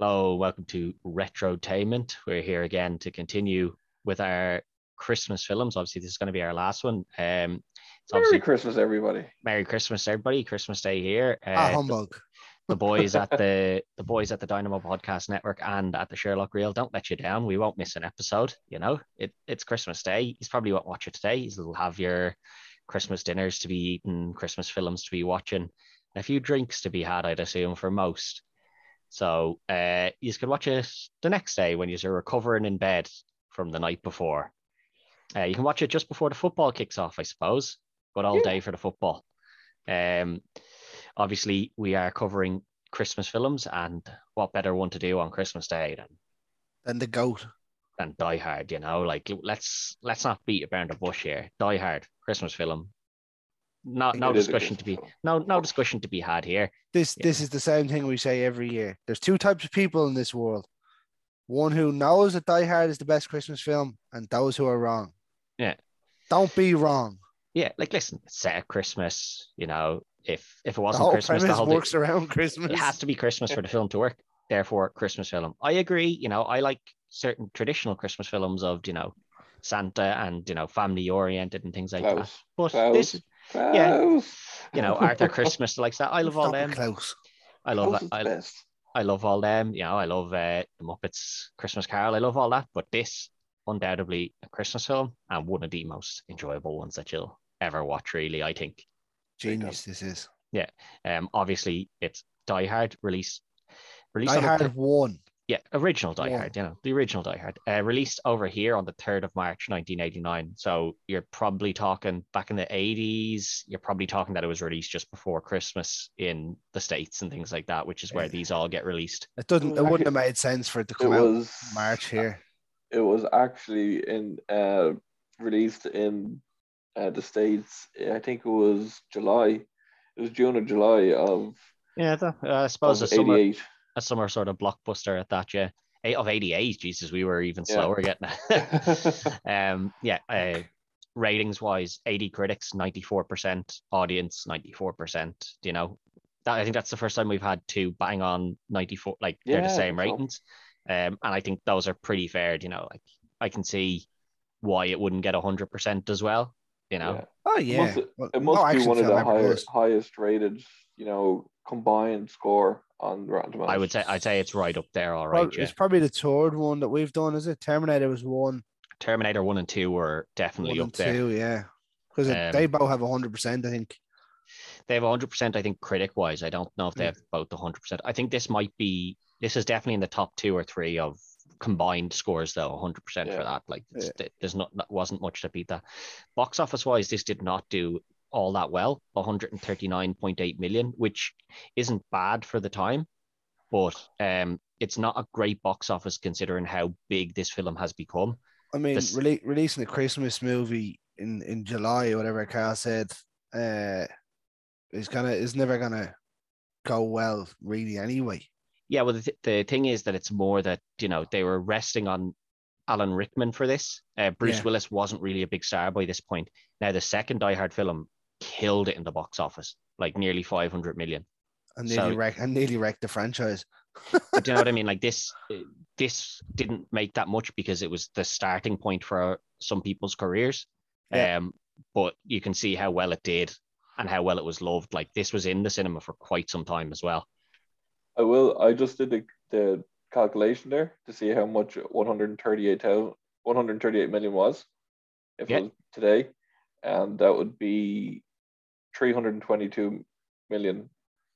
Hello, welcome to Retrotainment. We're here again to continue with our Christmas films. Obviously, this is going to be our last one. Um, it's Merry Christmas, everybody. Merry Christmas, everybody. Christmas Day here. Uh, Ah, the, humbug. the boys at the the boys at the Dynamo Podcast Network and at the Sherlock Reel don't let you down. We won't miss an episode. You know, it it's Christmas Day. He's probably won't watch it today. You'll have your Christmas dinners to be eating, Christmas films to be watching, and a few drinks to be had. I'd assume for most. So uh, you can watch it the next day when you're recovering in bed from the night before. Uh, you can watch it just before the football kicks off, I suppose. but all day for the football. Um, obviously, we are covering Christmas films, and what better one to do on Christmas Day than Then the goat. than Die Hard? You know, like let's let's not beat around the bush here. Die Hard, Christmas film. No, no It is a discussion to be Christmas film. no no discussion to be had here. This Yeah. this is the same thing we say every year. There's two types of people in this world. One who knows that Die Hard is the best Christmas film, and those who are wrong. Yeah. Don't be wrong. Yeah, like listen, it's set at Christmas. You know, if if it wasn't whole Christmas, the whole works around Christmas. it has to be Christmas for the film to work. Therefore, Christmas film. I agree. You know, I like certain traditional Christmas films of you know Santa and you know family oriented and things like that. But Klaus. this, Yeah. Klaus. you know, Arthur Christmas likes that. I love all them. Klaus. I love Klaus that. is I, best. I love all them. You know, I love uh, the Muppets Christmas Carol. I love all that. But this, undoubtedly, a Christmas film and one of the most enjoyable ones that you'll ever watch. Really, I think. Genius, this is. Yeah. Um, obviously, it's Die Hard release. Released Die on Hard thir- one. Yeah, original Die One. Hard. You know, the original Die Hard. Uh, released over here on the third of March, nineteen eighty nine. So you're probably talking back in the eighties. You're probably talking that it was released just before Christmas in the states and things like that, which is where Yeah. these all get released. It doesn't. It wouldn't have made sense for it to It come out was March here. It was actually in uh, released in uh, the states. I think it was July. It was June or July of, Yeah, the, uh, I suppose a of summer, '88. A summer sort of blockbuster at that. Yeah, eight of eighty eight. Jesus, we were even Yeah. slower getting it. um, yeah. Uh, ratings wise, eighty critics, ninety four percent audience, ninety four percent. You know, that I think that's the first time we've had two bang on ninety four. Like they're the Yeah, I same think so. ratings. Um, and I think those are pretty fair. You know, like I can see why it wouldn't get hundred percent as well. You know, Yeah. Oh It yeah. must, it no must be one of the ever higher, highest rated, you know, combined score on Rotten Tomatoes. I would say I'd say it's right up there. All right, Well, yeah. It's probably the third one that we've done, is it? Terminator was one, Terminator one and two were definitely one up and there. two, yeah. Because Um, they both have hundred percent, I think. They have 100%, I think, critic wise. I don't know if they have both 100%. I think this might be, this is definitely in the top two or three of combined scores, though, 100% for that. Like, Yeah. there's not, that wasn't much to beat that. Box office wise, this did not do all that well 139.8 million, which isn't bad for the time, but um, it's not a great box office considering how big this film has become. I mean, This- rele- releasing a Christmas movie in in July or whatever Carl said, uh, is gonna is never gonna go well, really. Anyway, Yeah, well, the, th- the thing is that it's more that, you know, they were resting on Alan Rickman for this. Uh, Bruce Yeah. Willis wasn't really a big star by this point. Now, the second Die Hard film killed it in the box office, like nearly 500 million. and nearly So- wreck and nearly wrecked the franchise. But do you know what I mean? Like this, this didn't make that much because it was the starting point for some people's careers. Yeah. Um, but you can see how well it did and how well it was loved. Like this was in the cinema for quite some time as well. I will. I just did the, the calculation there to see how much 138,000 138 million was if Yeah. it was today, and that would be 322 million,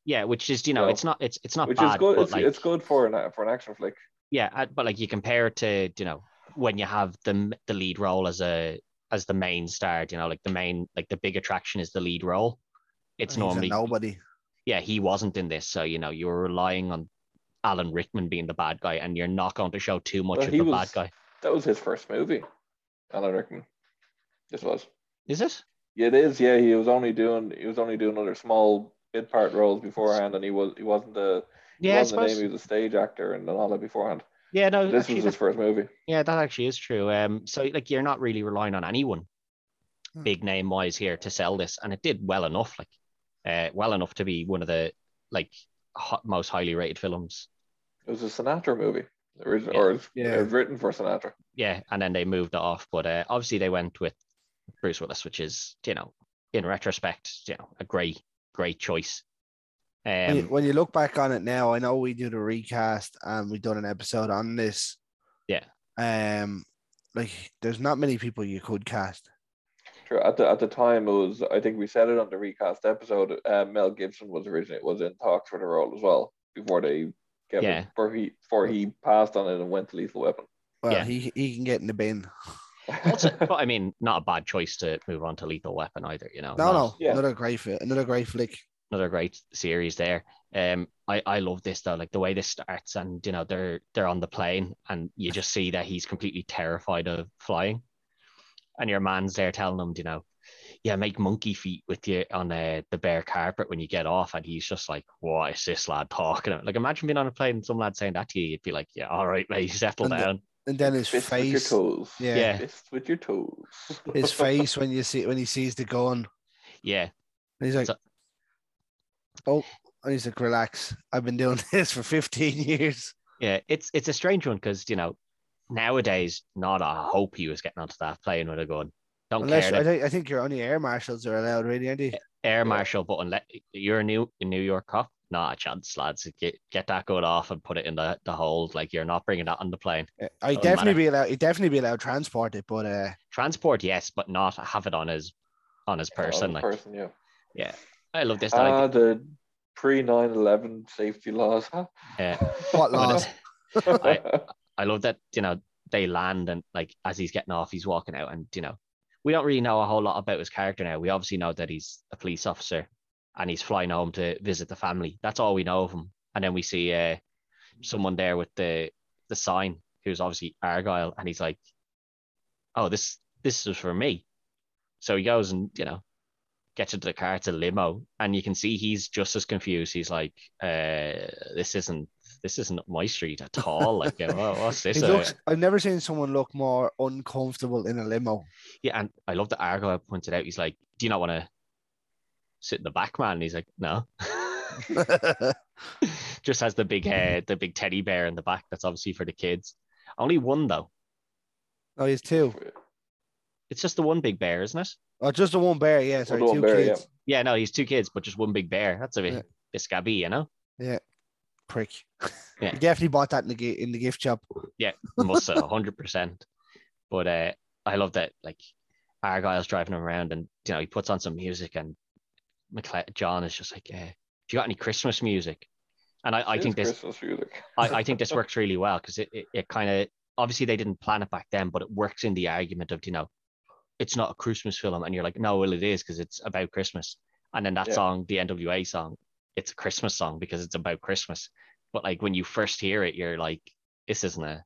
Yeah, which is you know, So- it's not it's it's not which bad, is good. It's, like it's good for an for an action flick. yeah uh, but like you compare it to you know when you have the the lead role as a as the main star you know like the main like the big attraction is the lead role it's he's normally nobody. yeah he wasn't in this so you know you're relying on alan rickman being the bad guy and you're not going to show too much Well, of the was- bad guy That was his first movie, Alan Rickman. This was. is it Yeah, it is. Yeah, he was only doing he was only doing other small bit part roles beforehand, and he was he wasn't the yeah i wasn't the suppose name. He was a stage actor and all that beforehand. yeah no This actually was his first movie. yeah that actually is true um so like you're not really relying on anyone Hmm. big name wise here to sell this and it did well enough like uh well enough to be one of the like hot, most highly rated films It was a Sinatra movie, original, Yeah. or Yeah. written for Sinatra. Yeah, and then they moved it off. But uh, obviously they went with Bruce Willis, which is, you know, in retrospect, you know, a great, great choice. When, you, Um, when you look back on it now, I know we did a recast and we've done an episode on this. Yeah. Um, like there's not many people you could cast. True. At the at the time, it was. I think we said it on the recast episode. Uh, Mel Gibson was originally was in talks for the role as well before they gave Yeah. it, before he before he passed on it and went to Lethal Weapon. Well, Yeah. he he can get in the bin. also, but I mean, not a bad choice to move on to Lethal Weapon either. You know, No, not- no, Yeah. another great fi- another great flick. another great series there. Um, I I love this though, like the way this starts, and you know they're they're on the plane, and you just see that he's completely terrified of flying, and your man's there telling him, you know, yeah, make monkey feet with you on uh, the bare carpet when you get off, and he's just like, what is this lad talking about? Like imagine being on a plane and some lad saying that to you, you'd be like, yeah, all right, mate, settle And the- down. And then his Fist with your face, toes. yeah, Yeah. Fist with your toes. his face when you see when he sees the gun, Yeah, and he's like, So- "Oh," and he's like, "Relax, I've been doing this for 15 years." yeah, it's it's a strange one because you know nowadays, not a hope he was getting onto that plane with a gun. Don't Unless care. I that- think I think your only air marshals are allowed, really, aren't they? air marshal, but unless you're a new a New York cop, not a chance, lads. Get get that gun off and put it in the, the hold. Like you're not bringing that on the plane. Uh, I definitely matter. be allowed. He definitely be allowed to transport it, but uh, Transport, yes, but not have it on his on his person. On Like person, yeah. yeah, I love this. Ah, like, the pre 9-11 safety laws, huh? uh, what laws? I- I love that you know they land and like as he's getting off, he's walking out, and you know we don't really know a whole lot about his character now. We obviously know that he's a police officer and he's flying home to visit the family. That's all we know of him. And then we see uh, someone there with the the sign who's obviously Argyle, and he's like, "Oh, this this is for me." So he goes and you know gets into the car. It's a limo, and you can see he's just as confused. He's like, uh, "This isn't this isn't my street at all." Like, you know, what's this? Uh?" looks. I've never seen someone look more uncomfortable in a limo. Yeah, and I love that Argyle pointed out. He's like, "Do you not want to sit in the back, man?" And he's like, "No." Just has the big head, the big teddy bear in the back. That's obviously for the kids. Only one though. oh, he's two. It's just the one big bear, isn't it? Oh, just the one bear. Yeah, sorry, one two bear, kids. Yeah, no, he's two kids, but just one big bear. That's a bit, Yeah. bit scabby, you know. Yeah, prick. Yeah. He definitely bought that in the in the gift shop. Must have hundred percent. But uh, I love that like Argyle's driving him around, and you know he puts on some music, and McLe- John is just like, uh, "Do you got any Christmas music?" And I, I think this Christmas music. I, I think this works really well because it, it, it kind of obviously they didn't plan it back then, but it works in the argument of you know, it's not a Christmas film, and you're like, no, well it is because it's about Christmas. And then that Yeah. song, the NWA song, it's a Christmas song because it's about Christmas. But like when you first hear it, you're like, this isn't a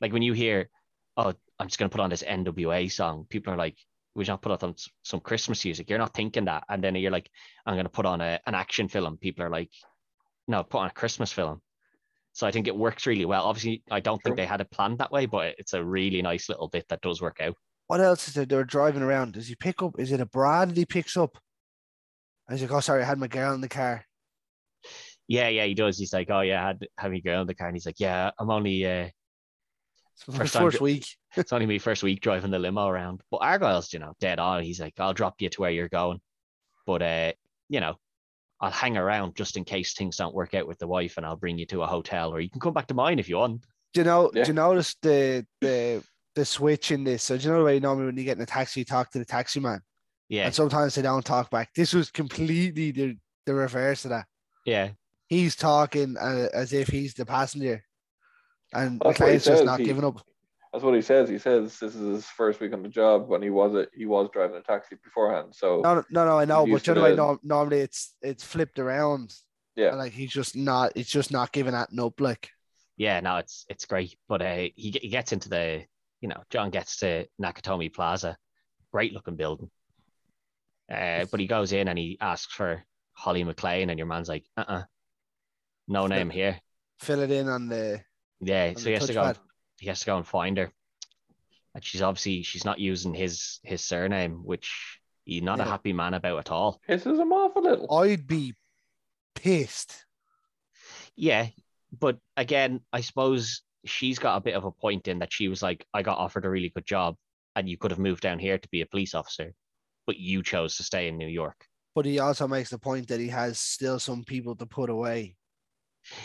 like when you hear, oh, I'm just gonna put on this NWA song. People are like, we should not put on some Christmas music. You're not thinking that, and then you're like, I'm gonna put on a, an action film. People are like, no, put on a Christmas film. So I think it works really well. Obviously, I don't think they had it planned that way, but it's a really nice little bit that does work out. What else is there? They're driving around. Does he pick up? Is it a Brad that he picks up? I was like, oh, sorry, I had my girl in the car. Yeah, yeah, he does. He's like, oh yeah, I had have your girl in the car, and he's like, yeah, I'm only uh, my First first, time- week. it's only me first week driving the limo around. But Argyle's, you know, dead on. He's like, I'll drop you to where you're going, but uh, you know, I'll hang around just in case things don't work out with the wife, and I'll bring you to a hotel, or you can come back to mine if you want. Do you know? Yeah. Do you notice the the the switch in this? So do you know the way normally when you get in a taxi, you talk to the taxi man, Yeah, and sometimes they don't talk back. This was completely the the reverse of that. yeah, He's talking uh, as if he's the passenger, and That's what he just says, not he- giving up. That's what he says. He says this is his first week on the job when he was a, he was driving a taxi beforehand. So No, no, no, I know, but used do you to know the way normally it's it's flipped around. yeah, And like he's just not. It's just not giving that up. Like yeah. No, it's it's great. But uh, he he gets into the, you know, John gets to Nakatomi Plaza, great looking building. Uh, but he goes in and he asks for Holly McClane, and your man's like, uh, uh no name here. fill it in on the. Yeah, on so he has to go. touchpad. He has to go and find her, and she's obviously she's not using his his surname, which he's not a happy man about at all. pisses him off a little. I'd be pissed. Yeah, but again, I suppose she's got a bit of a point in that she was like, I got offered a really good job, and you could have moved down here to be a police officer, but you chose to stay in New York. But he also makes the point that he has still some people to put away.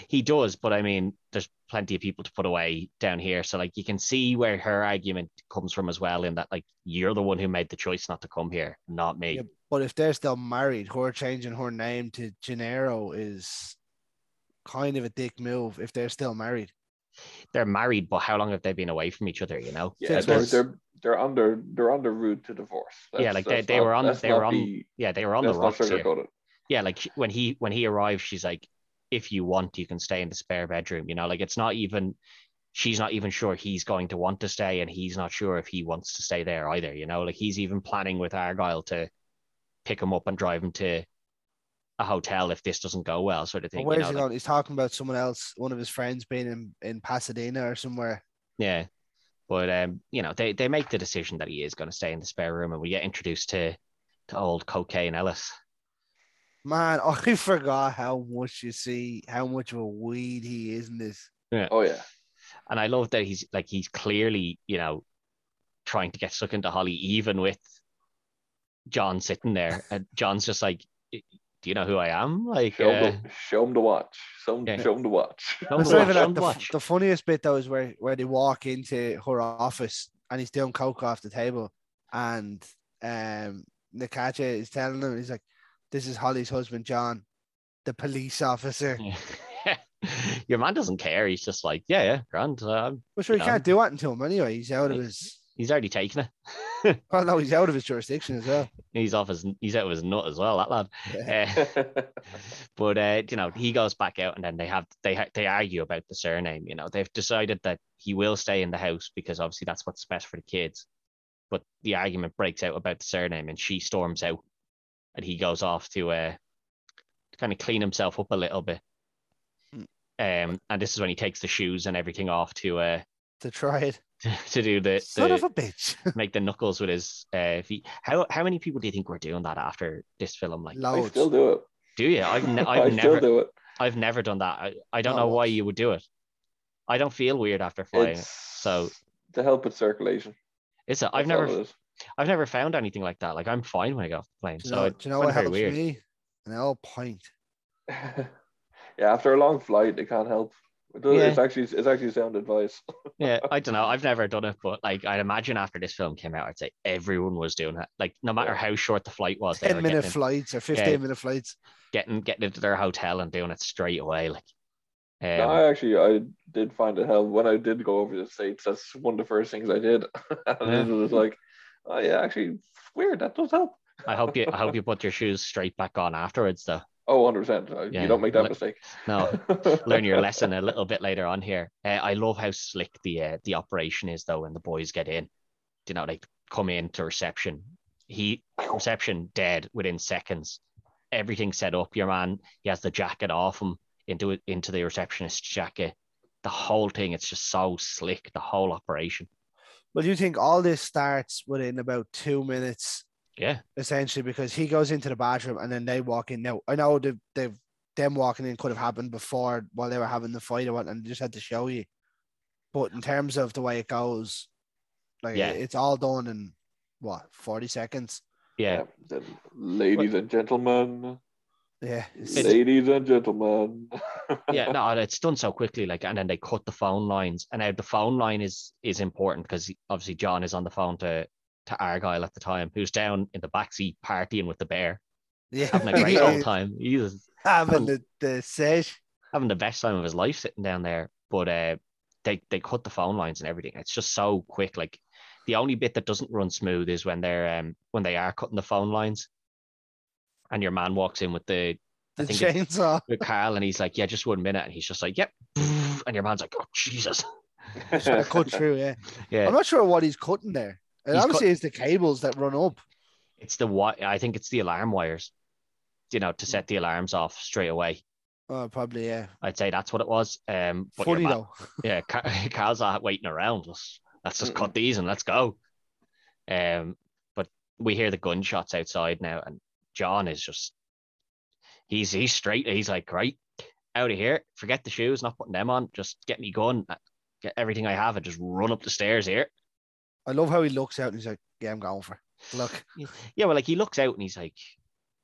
He does, but I mean, there's plenty of people to put away down here. So like you can see where her argument comes from as well, in that like you're the one who made the choice not to come here, not me. Yeah, but if they're still married, her changing her name to Gennaro is kind of a dick move if they're still married. They're married, but how long have they been away from each other? You know? Yeah, they're, months. they're they're on their they're on the route to divorce. Yeah, like they- they not- were on- let's they were on be- Yeah, they were on the rocks here. yeah, like when he when he arrived, she's like, if you want, you can stay in the spare bedroom. You know, like it's not even she's not even sure he's going to want to stay, and he's not sure if he wants to stay there either. You know, like he's even planning with Argyle to pick him up and drive him to a hotel if this doesn't go well, sort of thing. where's you know, he like- going? He's talking about someone else, one of his friends being in, in Pasadena or somewhere. Yeah. But um, you know, they, they make the decision that he is going to stay in the spare room and we get introduced to to old cocaine Ellis. Man, I forgot how much you see, how much of a weed he is in this. Yeah. Oh yeah, And I love that he's like he's clearly, you know, trying to get stuck into Holly, even with John sitting there. And John's just like, Do you know who I am? Like show uh, them show them the watch. Show him, Yeah. show 'em the watch. Show 'em It's the watch, show that. 'em The, the watch. the funniest bit though is where, where they walk into her office and he's doing coke off the table, and um Nakacha is telling him he's like, "This is Holly's husband, John, the police officer." Yeah. Your man doesn't care. He's just like, Yeah, yeah, grand. Um, Well, sure, he Yeah. can't do that to him anyway. He's out of his. he's already taken it. Well, no, he's out of his jurisdiction as well. he's off his he's out of his nut as well, that lad. Uh, but uh, you know he goes back out and then they have they ha- they argue about the surname you know they've decided that he will stay in the house because obviously that's what's best for the kids but the argument breaks out about the surname and she storms out and he goes off to uh to kind of clean himself up a little bit um and this is when he takes the shoes and everything off to uh To try it, to do the, son the of a bitch. make the knuckles with his uh feet how how many people do you think were doing that after this film like I Loads. still do it. do you i've, ne- I I've still never do it. I've never done that. I, I don't Not know why you would do it. I don't feel weird after flying. It's So to help with circulation. it's a, I've That's never it is. I've never found anything like that. Like I'm fine when I go off the plane. Do So know, it- do you know what it very helps weird. me? An L point. yeah, after a long flight, it can't help. It does, It's actually it's actually sound advice. Yeah, I don't know. I've never done it, but like I'd imagine after this film came out, I'd say everyone was doing it. Like no matter Yeah. how short the flight was, Ten minute getting, flights or fifteen minute flights. getting getting into their hotel and doing it straight away. Like um, no, I actually I did find it help when I did go over to the states. That's one of the first things I did, and Yeah. it was like, oh yeah, actually weird. That does help. I hope you I hope you put your shoes straight back on afterwards though. Oh, 100 percent. Yeah. You don't make that Like- mistake. No, learn your lesson a little bit later on here. Uh, I love how slick the uh, the operation is though when the boys get in. You know, like come in to reception. He reception dead within seconds. Everything set up. Your man, he has the jacket off him into it into the receptionist's jacket. The whole thing, it's just so slick. The whole operation. Well, you think all this starts within about two minutes, Yeah, essentially, because he goes into the bathroom and then they walk in. Now, I know they've, they've them walking in could have happened before while they were having the fight or what, and they just had to show you. But in terms of the way it goes, like Yeah. it's all done in what forty seconds. yeah. Then, ladies and gentlemen, Yeah, it's- It's- ladies and gentlemen. yeah, no, it's done so quickly. Like, and then they cut the phone lines, and now the phone line is is important because obviously John is on the phone to to Argyle at the time, who's down in the backseat partying with the bear, yeah, having a great old time. He's having the the sesh. having the best time of his life sitting down there. But uh, they they cut the phone lines and everything. It's just so quick. Like the only bit that doesn't run smooth is when they're um when they are cutting the phone lines, and your man walks in with the I The chainsaw. with Carl, and he's like, "Yeah, just one minute," and he's just like, "Yep," and your man's like, "Oh Jesus." Cut through. Yeah, Yeah, I'm not sure what he's cutting there. It He's obviously is the cables that run up. it's the wi- I think it's the alarm wires, you know, to set the alarms off straight away. Oh, probably yeah. I'd say that's what it was. Um, Funny man- though. yeah, Carl's not waiting around. Let's, let's just cut these and let's go. Um, but we hear the gunshots outside now, and John is just he's he's straight. He's like, right, out of here. Forget the shoes, not putting them on. Just get me gun, uh, get everything I have, and just run up the stairs here. I love how he looks out and he's like, "Yeah, I'm going for." it. Look, Yeah, well, like he looks out and he's like,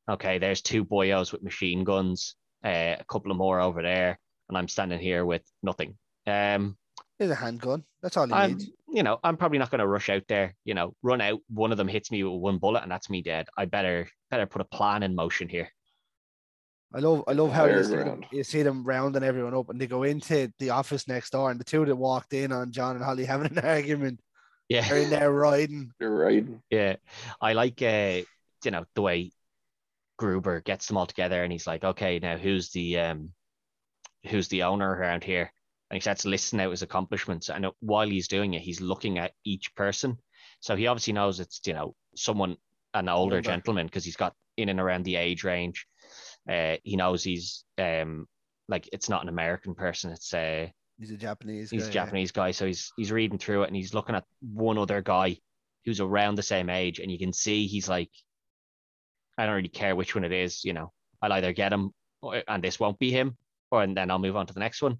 okay, there's two boyos with machine guns, uh, a couple of more over there, and I'm standing here with nothing. Um, there's a handgun. That's all he I'm, needs. you know, I'm probably not going to rush out there. You know, run out. One of them hits me with one bullet, and that's me dead. I better better put a plan in motion here. I love, I love how you see, them, you see them rounding everyone up, and they go into the office next door, and the two that walked in on John and Holly having an argument are Yeah, in there riding. You're right. yeah. I like, uh, you know, the way Gruber gets them all together, and he's like, okay, now who's the um, who's the owner around here? And he starts listing out his accomplishments. And while he's doing it, he's looking at each person. So he obviously knows it's you know someone an older gentleman because he's got in and around the age range. Uh, he knows he's um like it's not an American person. It's a He's a Japanese. he's guy, a yeah. Japanese guy. So he's he's reading through it and he's looking at one other guy who's around the same age, and you can see he's like, I don't really care which one it is. You know, I'll either get him, or, and this won't be him, or and then I'll move on to the next one,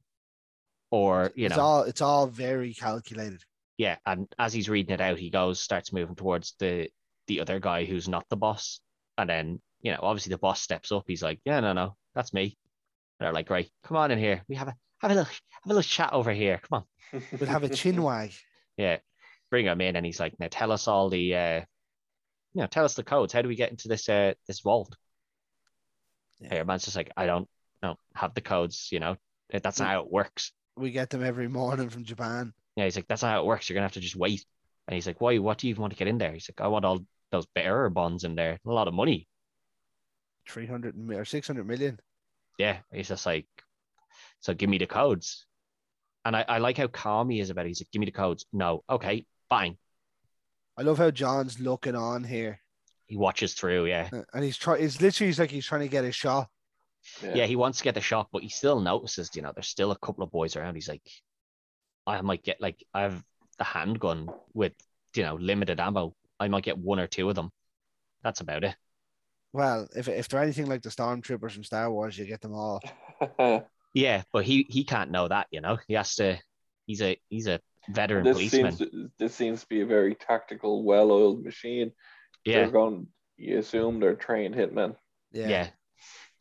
or you it's know, all it's all very calculated. yeah. And as he's reading it out, he goes starts moving towards the the other guy who's not the boss, and then you know, obviously the boss steps up. He's like, yeah, no, no, that's me. And they're like, right, come on in here. We have a have a little have a little chat over here. Come on. We'll have a chin wag. Yeah, bring him in, and he's like, "Now tell us all the, uh, you know, tell us the codes. How do we get into this uh this vault?" Yeah. Hey, man's just like, "I don't, don't have the codes. You know, that's not how it works." We get them every morning from Japan. Yeah, he's like, "That's not how it works. You're gonna have to just wait." And he's like, "Why? What do you even want to get in there?" He's like, "I want all those bearer bonds in there. A lot of money." 300 mi- or 600 million. Yeah, he's just like, "So give me the codes." And I, I like how calm he is about it. He's like, "Give me the codes." No, okay, fine. I love how John's looking on here. He watches through. Yeah, And he's trying, it's literally he's like he's trying to get a shot. Yeah, he wants to get the shot, but he still notices, you know, there's still a couple of boys around. He's like, I might get like I have the handgun with you know limited ammo. I might get one or two of them. That's about it. Well, if, if they're anything like the stormtroopers from Star Wars, you get them all. Yeah, but he he can't know that, you know. He has to. He's a he's a veteran this policeman. seems this seems to be a very tactical, well-oiled machine. yeah, They're going. You assume they're trained hitmen. Yeah. yeah.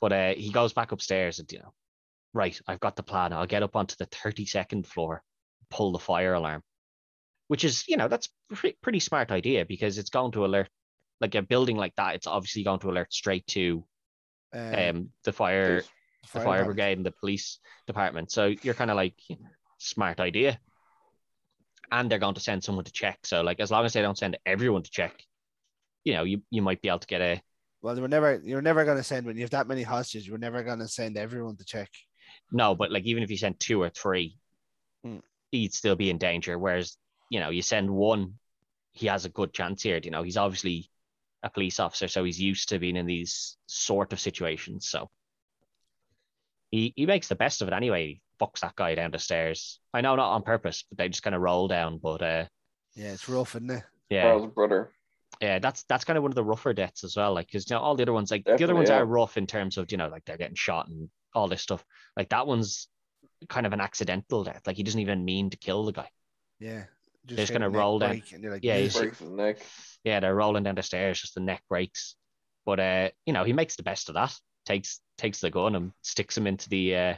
But uh, he goes back upstairs and you know, right, I've got the plan. I'll get up onto the thirty second floor, pull the fire alarm, which is you know that's pretty pretty smart idea because it's going to alert like a building like that. It's obviously going to alert straight to Um, um the fire the fire fire brigade and the police department. So you're kind of like smart idea. And they're going to send someone to check. So like as long as they don't send everyone to check, you know, you, you might be able to get a Well, they were never. You're never going to send when you have that many hostages. You're never going to send everyone to check. no, but like even if you send two or three, Hmm. he'd still be in danger. Whereas, you know, you send one, he has a good chance here. You know, he's obviously a police officer, so he's used to being in these sort of situations. So he he makes the best of it anyway. He fucks that guy down the stairs. I know not on purpose, but they just kind of roll down. But uh, Yeah, it's rough, isn't it? yeah, Carl's brother. Yeah, that's that's kind of one of the rougher deaths as well. Like, because you know, all the other ones, like the other ones yeah. are rough in terms of you know, like they're getting shot and all this stuff. Like that one's kind of an accidental death. Like he doesn't even mean to kill the guy. Yeah. Just just hit gonna roll down. break And you're like, Yeah, "Ugh." you see- breaks his neck. Yeah, they're rolling down the stairs, just the neck breaks. But uh, you know, he makes the best of that. Takes takes the gun and sticks him into the uh,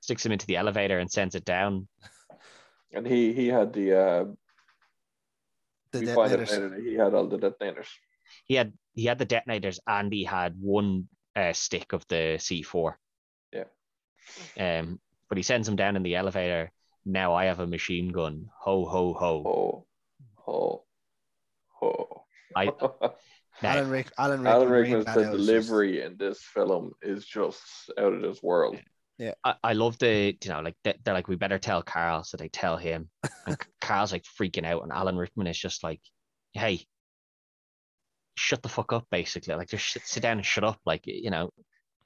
sticks him into the elevator and sends it down. And he he had the uh the we detonators. out he had all the detonators. He had he had the detonators and he had one uh, stick of the C4. Yeah. Um, but he sends him down in the elevator. Now I have a machine gun. Ho ho ho. Ho ho oh. I now, Alan Rick, Alan Rickman, Alan reading Rickman's that the out is just- delivery in this film is just out of this world. I, I love the you know like they, they're like we better tell Carl, so they tell him, and Carl's like freaking out, and Alan Rickman is just like, hey, shut the fuck up, basically, like just sit, sit down and shut up, like you know,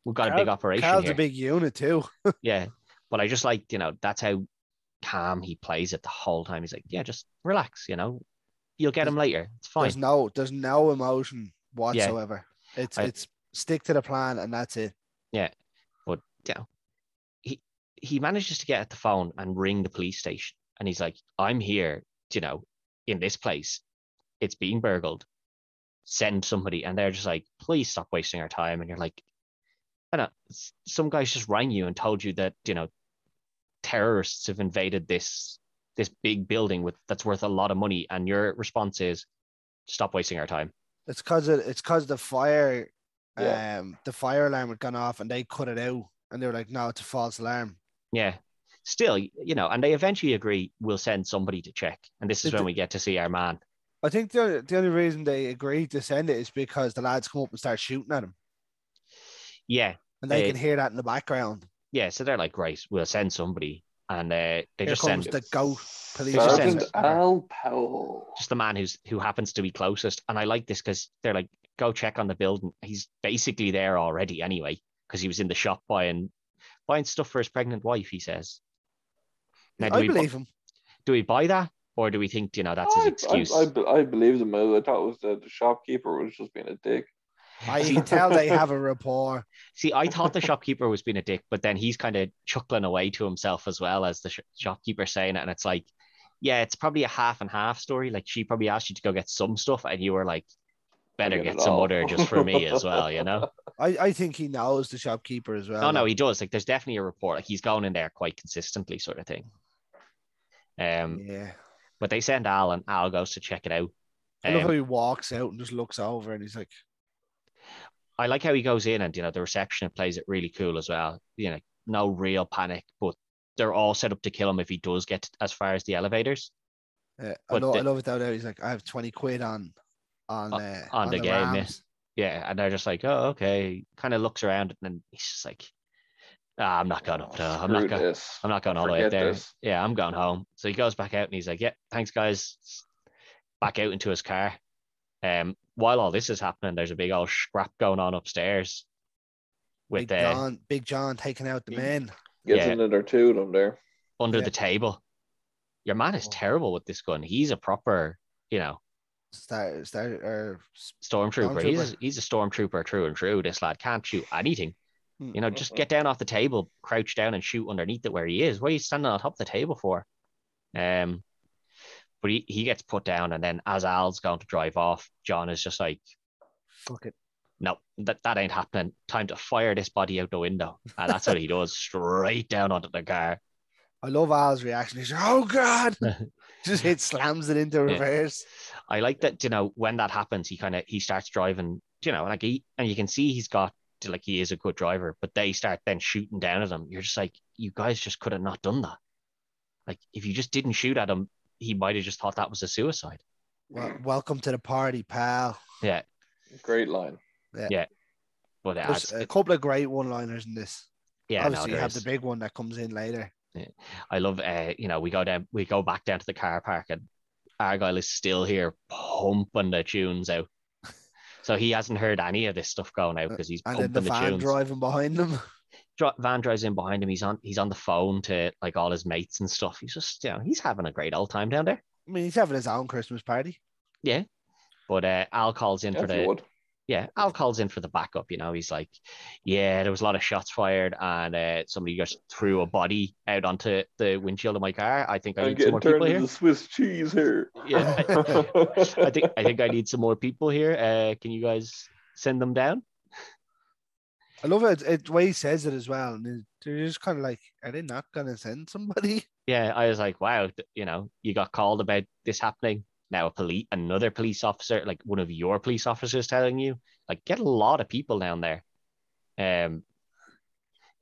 we've got a big operation Carl's here, a big unit too. yeah, but I just like you know that's how calm he plays it the whole time. He's like, yeah, just relax, you know, you'll get him later, it's fine. There's no, there's no emotion whatsoever. It's I- it's stick to the plan and that's it. Yeah, but you know, he manages to get at the phone and ring the police station. And he's like, I'm here, you know, in this place. It's being burgled. Send somebody. And they're just like, please stop wasting our time. And you're like, I know some guys just rang you and told you that, you know, terrorists have invaded this this big building with that's worth a lot of money. And your response is stop wasting our time. It's because it's because the fire, Yeah. um, the fire alarm had gone off and they cut it out, and they were like, "No, it's a false alarm." Yeah. Still, you know, and they eventually agree we'll send somebody to check. And this is Did when we get to see our man. I think the the only reason they agreed to send it is because the lads come up and start shooting at him, Yeah. and they They- can hear that in the background. Yeah. So they're like, right, we'll send somebody. And uh, they Here just comes send the goat police. just Sergeant send- Al Powell. just the man who's who happens to be closest. And I like this because they're like, go check on the building. He's basically there already anyway, because he was in the shop buying buying stuff for his pregnant wife, he says. Now, do, I we, bu- believe him. do we buy that? Or do we think, you know, that's his excuse? I, I, be- I believed him. I thought it was the, the shopkeeper was just being a dick. I can tell they have a rapport. See, I thought the shopkeeper was being a dick, but then he's kind of chuckling away to himself as well as the sh- shopkeeper saying it. And it's like, yeah, it's probably a half and half story. Like she probably asked you to go get some stuff, and you were like, better get get some all. other just for me as well, you know? I, I think he knows the shopkeeper as well. No, no, he does. Like, there's definitely a report. Like, he's going in there quite consistently, sort of thing. Um, yeah. but they send Al, and Al goes to check it out. I love Um, how he walks out and just looks over and he's like, I like how he goes in, and you know, the reception plays it really cool as well. You know, no real panic, but they're all set up to kill him if he does get as far as the elevators. Yeah, I, But love, I love it though. Now he's like, I have 20 quid on on, uh, on the game, yeah. Rams." Yeah, and they're just like, oh, okay. Kind of looks around, and then he's just like, ah, I'm not going up there. I'm not Screw going. this. I'm not going all the way up there. this. Yeah, I'm going home. So he goes back out and he's like, Yeah, thanks, guys. Back out into his car. Um, while all this is happening, there's a big old scrap going on upstairs with Big uh, John, Big John taking out the men. Gets Yeah. another two of them there. under Yeah. the table. Your man is Oh. terrible with this gun. He's a proper, you know, Start, start, or stormtrooper. He's a, Stormtrooper. he's a stormtrooper true and true. This lad can't shoot anything. Hmm. You know, just get down off the table, crouch down and shoot underneath it where he is. What are you standing on top of the table for? Um, but he, he gets put down, and then as Al's going to drive off, John is just like, fuck it. no, that, that ain't happening. Time to fire this body out the window. And that's what he does, straight down onto the car. I love Al's reaction. He's like, oh God. just hit slams it into reverse. I like that, you know, when that happens, he kind of he starts driving, you know, like he and you can see he's got like he is a good driver, but they start then shooting down at him. You're just like, you guys just could have not done that. Like if you just didn't shoot at him, he might have just thought that was a suicide. Well, welcome to the party, pal. Yeah. Great line. Yeah. But uh, There's a couple of great one-liners in this. yeah, no, Obviously, you there have is. the big one that comes in later. I love uh, you know, we go down we go back down to the car park and Argyle is still here pumping the tunes out. So he hasn't heard any of this stuff going out because he's And then pumping the the, van tunes. driving behind them. Van drives in behind him. He's on he's on the phone to like all his mates and stuff. He's just you know he's having a great old time down there. I mean, he's having his own Christmas party. Yeah, but uh, Al calls in for the would. Yeah Al calls in for the backup. You know he's like, yeah, there was a lot of shots fired and uh, somebody just threw a body out onto the windshield of my car. I think I I'm need some more turned people here. into Swiss cheese here. Yeah, I, I think I think I need some more people here. Uh, can you guys send them down? I love it. it the way he says it as well. And they're just kind of like, are they not going to send somebody? Yeah, I was like, wow, you know, you got called about this happening. Now a police, another police officer, like one of your police officers, telling you, like, get a lot of people down there. Um,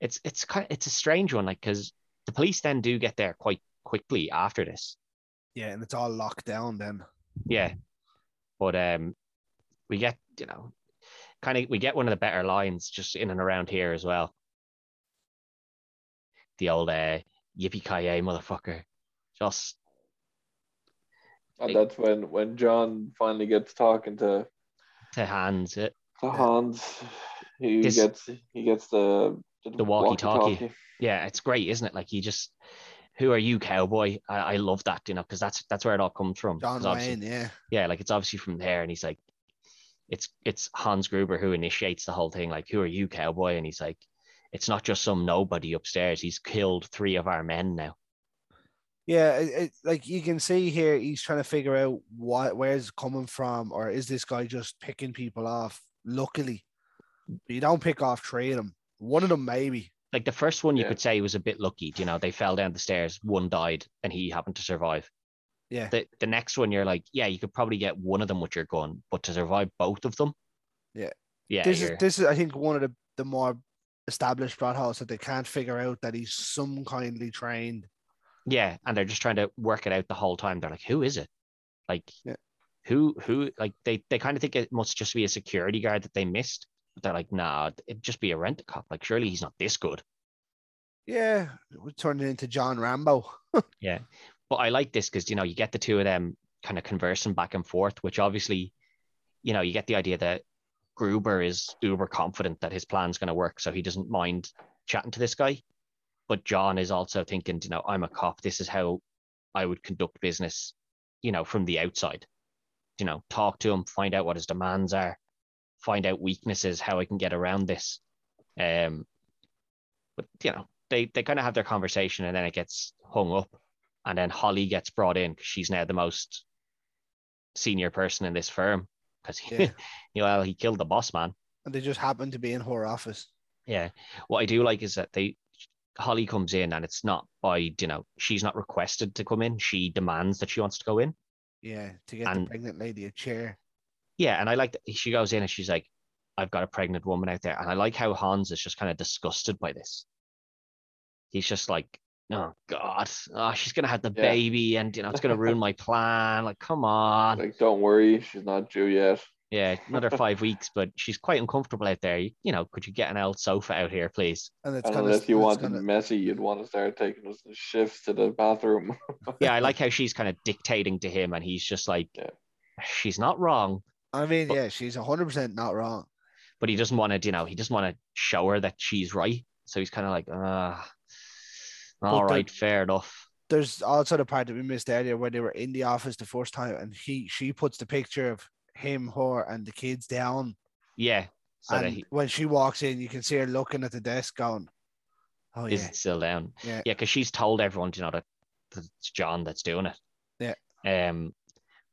it's it's kind it's a strange one, like, because the police then do get there quite quickly after this. Yeah, and it's all locked down then. Yeah, but um, we get you know, kind of we get one of the better lines just in and around here as well. The old uh, yippee ki motherfucker, just Oh, and that's when when John finally gets talking to, to hands it. to Hans. He This- gets he gets the The walkie-talkie. Yeah, it's great, isn't it? Like he just, who are you, cowboy? I, I love that, you know, because that's that's where it all comes from. John 'Cause obviously- Wayne, yeah. yeah, like it's obviously from there, and he's like, it's it's Hans Gruber who initiates the whole thing. Like, who are you, cowboy? And he's like, it's not just some nobody upstairs. He's killed three of our men now. Yeah, it, it, like you can see here, he's trying to figure out what where's it coming from, or is this guy just picking people off? Luckily, you don't pick off three of them. One of them maybe. Like the first one, you Yeah. could say he was a bit lucky. You know, they fell down the stairs, one died, and he happened to survive. Yeah, The the next one, you're like, yeah, you could probably get one of them with your gun, but to survive both of them, Yeah. yeah, this is you're- this is I think one of the the more established plot holes that they can't figure out that he's some kindly trained. Yeah, and they're just trying to work it out the whole time. They're like, who is it? Like, Yeah. who who like they they kind of think it must just be a security guard that they missed. But they're like, nah, it'd just be a rent a cop. Like, surely he's not this good. Yeah, we turned it into John Rambo. Yeah. But I like this because you know, you get the two of them kind of conversing back and forth, which obviously, you know, you get the idea that Gruber is uber confident that his plan's gonna work, so he doesn't mind chatting to this guy. But John is also thinking, you know, I'm a cop. This is how I would conduct business, you know, from the outside. You know, talk to him, find out what his demands are, find out weaknesses, how I can get around this. Um, but you know, they they kind of have their conversation, and then it gets hung up, and then Holly gets brought in because she's now the most senior person in this firm because Yeah. you know well, he killed the boss man. And they just happened to be in her office. Yeah. What I do like is that they Holly comes in and it's not by, you know, she's not requested to come in. She demands that she wants to go in. Yeah, to get And- the pregnant lady a chair. Yeah. And I like that she goes in and she's like, I've got a pregnant woman out there. And I like how Hans is just kind of disgusted by this. He's just like, oh God, oh, she's gonna have the Yeah. baby and you know it's gonna ruin my plan. Like, come on. Like, don't worry, she's not due yet. Yeah, another five weeks, but she's quite uncomfortable out there. You, you know, could you get an old sofa out here, please? And it's And gonna, unless you it's wanted gonna- messy, you'd want to start taking us the shifts to the bathroom. Yeah, I like how she's kind of dictating to him and he's just like, Yeah. she's not wrong. I mean, but- yeah, she's hundred percent not wrong. but he doesn't want to, you know, he doesn't want to show her that she's right. So he's kind of like, ah, all But the- right, fair enough. There's also the part that we missed earlier where they were in the office the first time, and he she puts the picture of him, her, and the kids down. Yeah. So and he when she walks in, you can see her looking at the desk, going, "Oh is yeah, still down. yeah, Yeah, because she's told everyone, you know, that, that it's John that's doing it. Yeah. Um,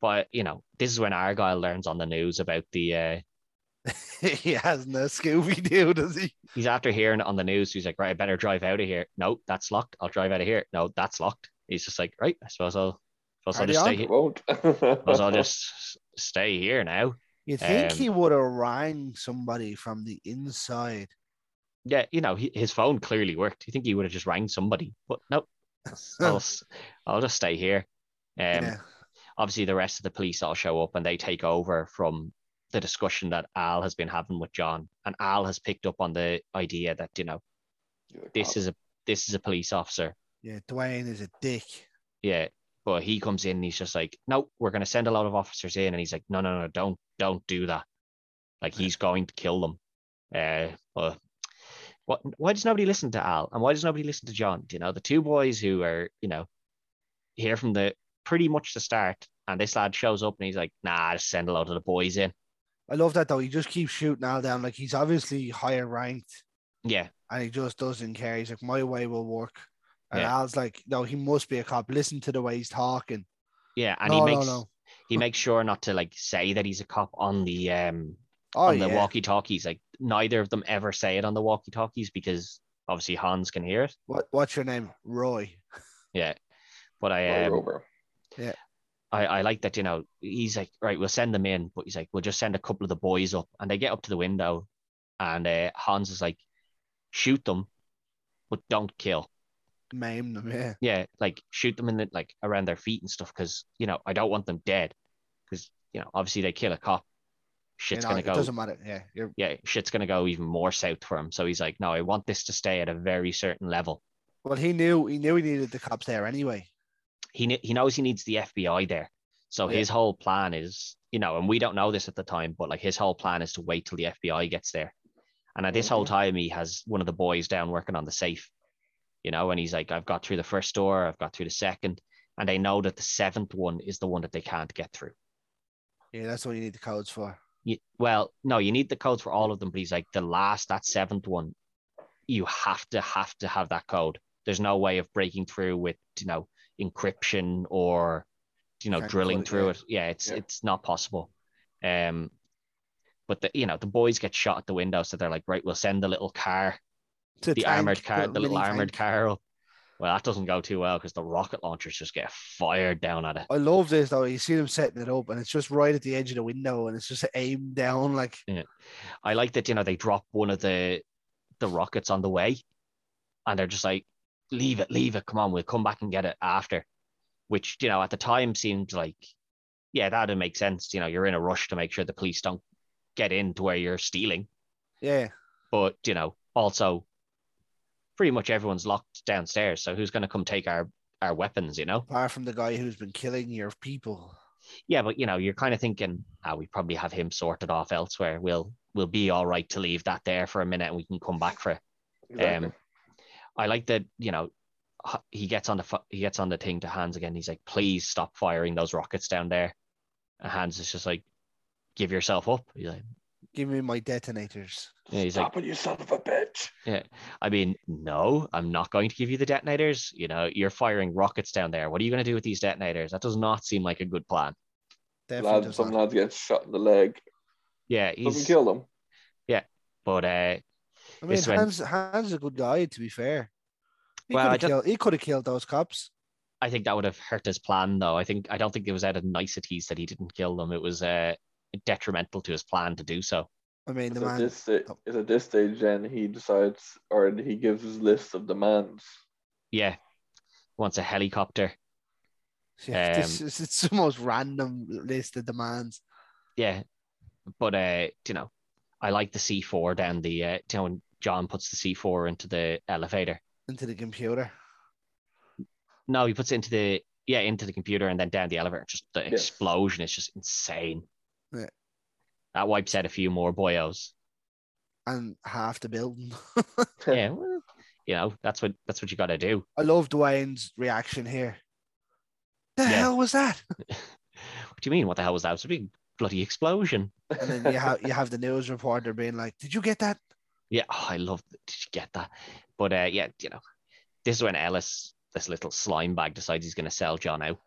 but you know, this is when Argyle learns on the news about the. uh he has no Scooby Doo, does he? He's after hearing it on the news. He's like, right, I better drive out of here. No, that's locked. I'll drive out of here. No, that's locked. He's just like, right, I suppose I'll, suppose I'll just on. stay It here. won't. Suppose I'll just s- stay here now. You think Um, he would have rang somebody from the inside? yeah, you know, he, his phone clearly worked. You think he would have just rang somebody, but nope. I'll, s- I'll just stay here. Um, yeah, Obviously, the rest of the police all show up and they take over from the discussion that Al has been having with John, and Al has picked up on the idea that you know this is a this is a police officer. yeah. Dwayne is a dick. Yeah, but he comes in and he's just like, no, we're going to send a lot of officers in, and he's like, no, no, no, don't don't do that. Like he's going to kill them. Uh, but what? Why does nobody listen to Al, and why does nobody listen to John? Do you know the two boys who are you know here from the pretty much the start, and this lad shows up and he's like, nah, just send a lot of the boys in. I love that though. He just keeps shooting Al down. Like he's obviously higher ranked, Yeah, and he just doesn't care. He's like, my way will work. And Yeah. Al's like, no, he must be a cop. Listen to the way he's talking. yeah, and no, he makes no. he makes sure not to like say that he's a cop on the um Oh on the yeah. walkie talkies. Like neither of them ever say it on the walkie talkies because obviously Hans can hear it. What what's your name? Roy. Yeah, but I Roy um, Rover. I, I like that, you know, he's like, right, we'll send them in, but he's like, we'll just send a couple of the boys up. And they get up to the window, and uh, Hans is like, shoot them, but don't kill. Maim them, yeah. Yeah, like shoot them in the like around their feet and stuff, because you know I don't want them dead, because you know obviously they kill a cop, shit's You know, gonna it go. doesn't matter. Yeah. You're Yeah, shit's gonna go even more south for him. So he's like, no, I want this to stay at a very certain level. well, he knew he knew he needed the cops there anyway. he kn- he knows he needs the FBI there. So Yeah. his whole plan is, you know, and we don't know this at the time, but like his whole plan is to wait till the FBI gets there. And at this whole time, he has one of the boys down working on the safe, you know, and he's like, I've got through the first door, I've got through the second, and they know that the seventh one is the one that they can't get through. Yeah, that's what you need the codes for. You, well, no, you need the codes for all of them, but he's like, the last, that seventh one, you have to have to have that code. There's no way of breaking through with you know encryption or you know drilling it, through yeah. it. Yeah, it's Yeah. it's not possible. Um, but the you know the boys get shot at the window, so they're like, right, we'll send the little car, the armored car, the little armored car up. Well, that doesn't go too well because the rocket launchers just get fired down at it. I love this though. You see them setting it up, and it's just right at the edge of the window, and it's just aimed down. Like I like that, you know, they drop one of the the rockets on the way and they're just like, leave it, leave it, come on, we'll come back and get it after. Which, you know, at the time seemed like, yeah, that'd make sense. You know, you're in a rush to make sure the police don't get into where you're stealing. yeah, But, you know, also pretty much everyone's locked downstairs. So who's gonna come take our our weapons, you know? apart from the guy who's been killing your people. Yeah, but you know, you're kind of thinking, ah, we probably have him sorted off elsewhere. We'll we'll be all right to leave that there for a minute and we can come back for it. Exactly. Um, I like that, you know, he gets on the he gets on the thing to Hans again. He's like, please stop firing those rockets down there. And Hans is just like, give yourself up. He's like, Give me my detonators. yeah, he's like, Stop it, you son of a bitch. Yeah. I mean, no, I'm not going to give you the detonators. You know, you're firing rockets down there. What are you going to do with these detonators? That does not seem like a good plan. Definitely Lad, some not. lads get shot in the leg. Yeah, Doesn't kill them. Yeah, but uh, I mean, this when- Hans, Hans is a good guy. To be fair, he Well, I could have killed. He could have killed those cops. I think that would have hurt his plan, though. I think I don't think it was out of niceties that he didn't kill them. It was uh, detrimental to his plan to do so. I mean, the It's at, man. this sta- oh. at this stage then he decides or he gives his list of demands. Yeah, wants a helicopter. Yeah, this um, is it's the most random list of demands. Yeah, but uh, you know, I like the C four down the. Uh, you know, when John puts the C four into the elevator. into the computer. No, he puts it into the yeah into the computer and then down the elevator. Just the Yes. explosion is just insane. Yeah. That wipes out a few more boyos. and half the building. Yeah, well, you know that's what that's what you got to do. I love Dwayne's reaction here. The Yeah. hell was that? What do you mean? What the hell was that? It was a big bloody explosion. And then you have you have the news reporter being like, "Did you get that?" Yeah, oh, I love. Did you get that? But uh, yeah, you know, this is when Ellis, this little slime bag, decides he's going to sell John out.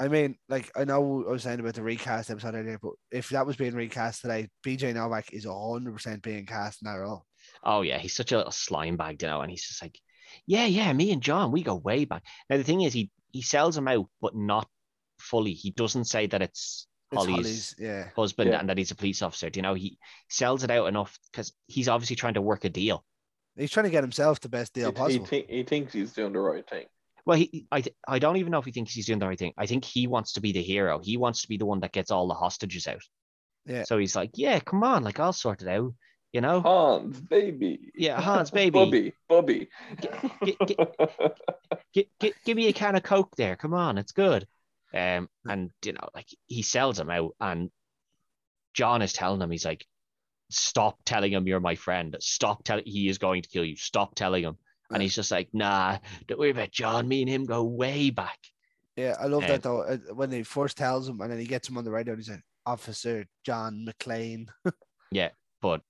I mean, like I know I was saying about the recast episode earlier, but if that was being recast today, BJ Novak is hundred percent being cast in that role. Oh yeah, he's such a little slime bag, you know, and he's just like, yeah, yeah, me and John, we go way back. Now the thing is, he he sells him out, but not fully. He doesn't say that it's It's Holly's, Holly's, yeah. husband Yeah. and that he's a police officer. Do you know, he sells it out enough because he's obviously trying to work a deal. He's trying to get himself the best deal he, he, possible. he thinks he's doing the right thing. Well, he, I, I don't even know if he thinks he's doing the right thing. I think he wants to be the hero. He wants to be the one that gets all the hostages out. Yeah. So he's like, yeah, come on, like I'll sort it out. You know, Hans, baby. Yeah, Hans, baby. Bobby, Bubby. Gi- gi- gi- gi- give me a can of Coke there. Come on, it's good. Um, and you know, like he sells him out, and John is telling him, he's like, stop telling him you're my friend. Stop telling he is going to kill you. Stop telling him. And he's just like, nah, don't worry about John. Me and him go way back. Yeah, I love Um, that though. uh, When he first tells him, and then he gets him on the radio, and he's like, "Officer John McClane." Yeah, but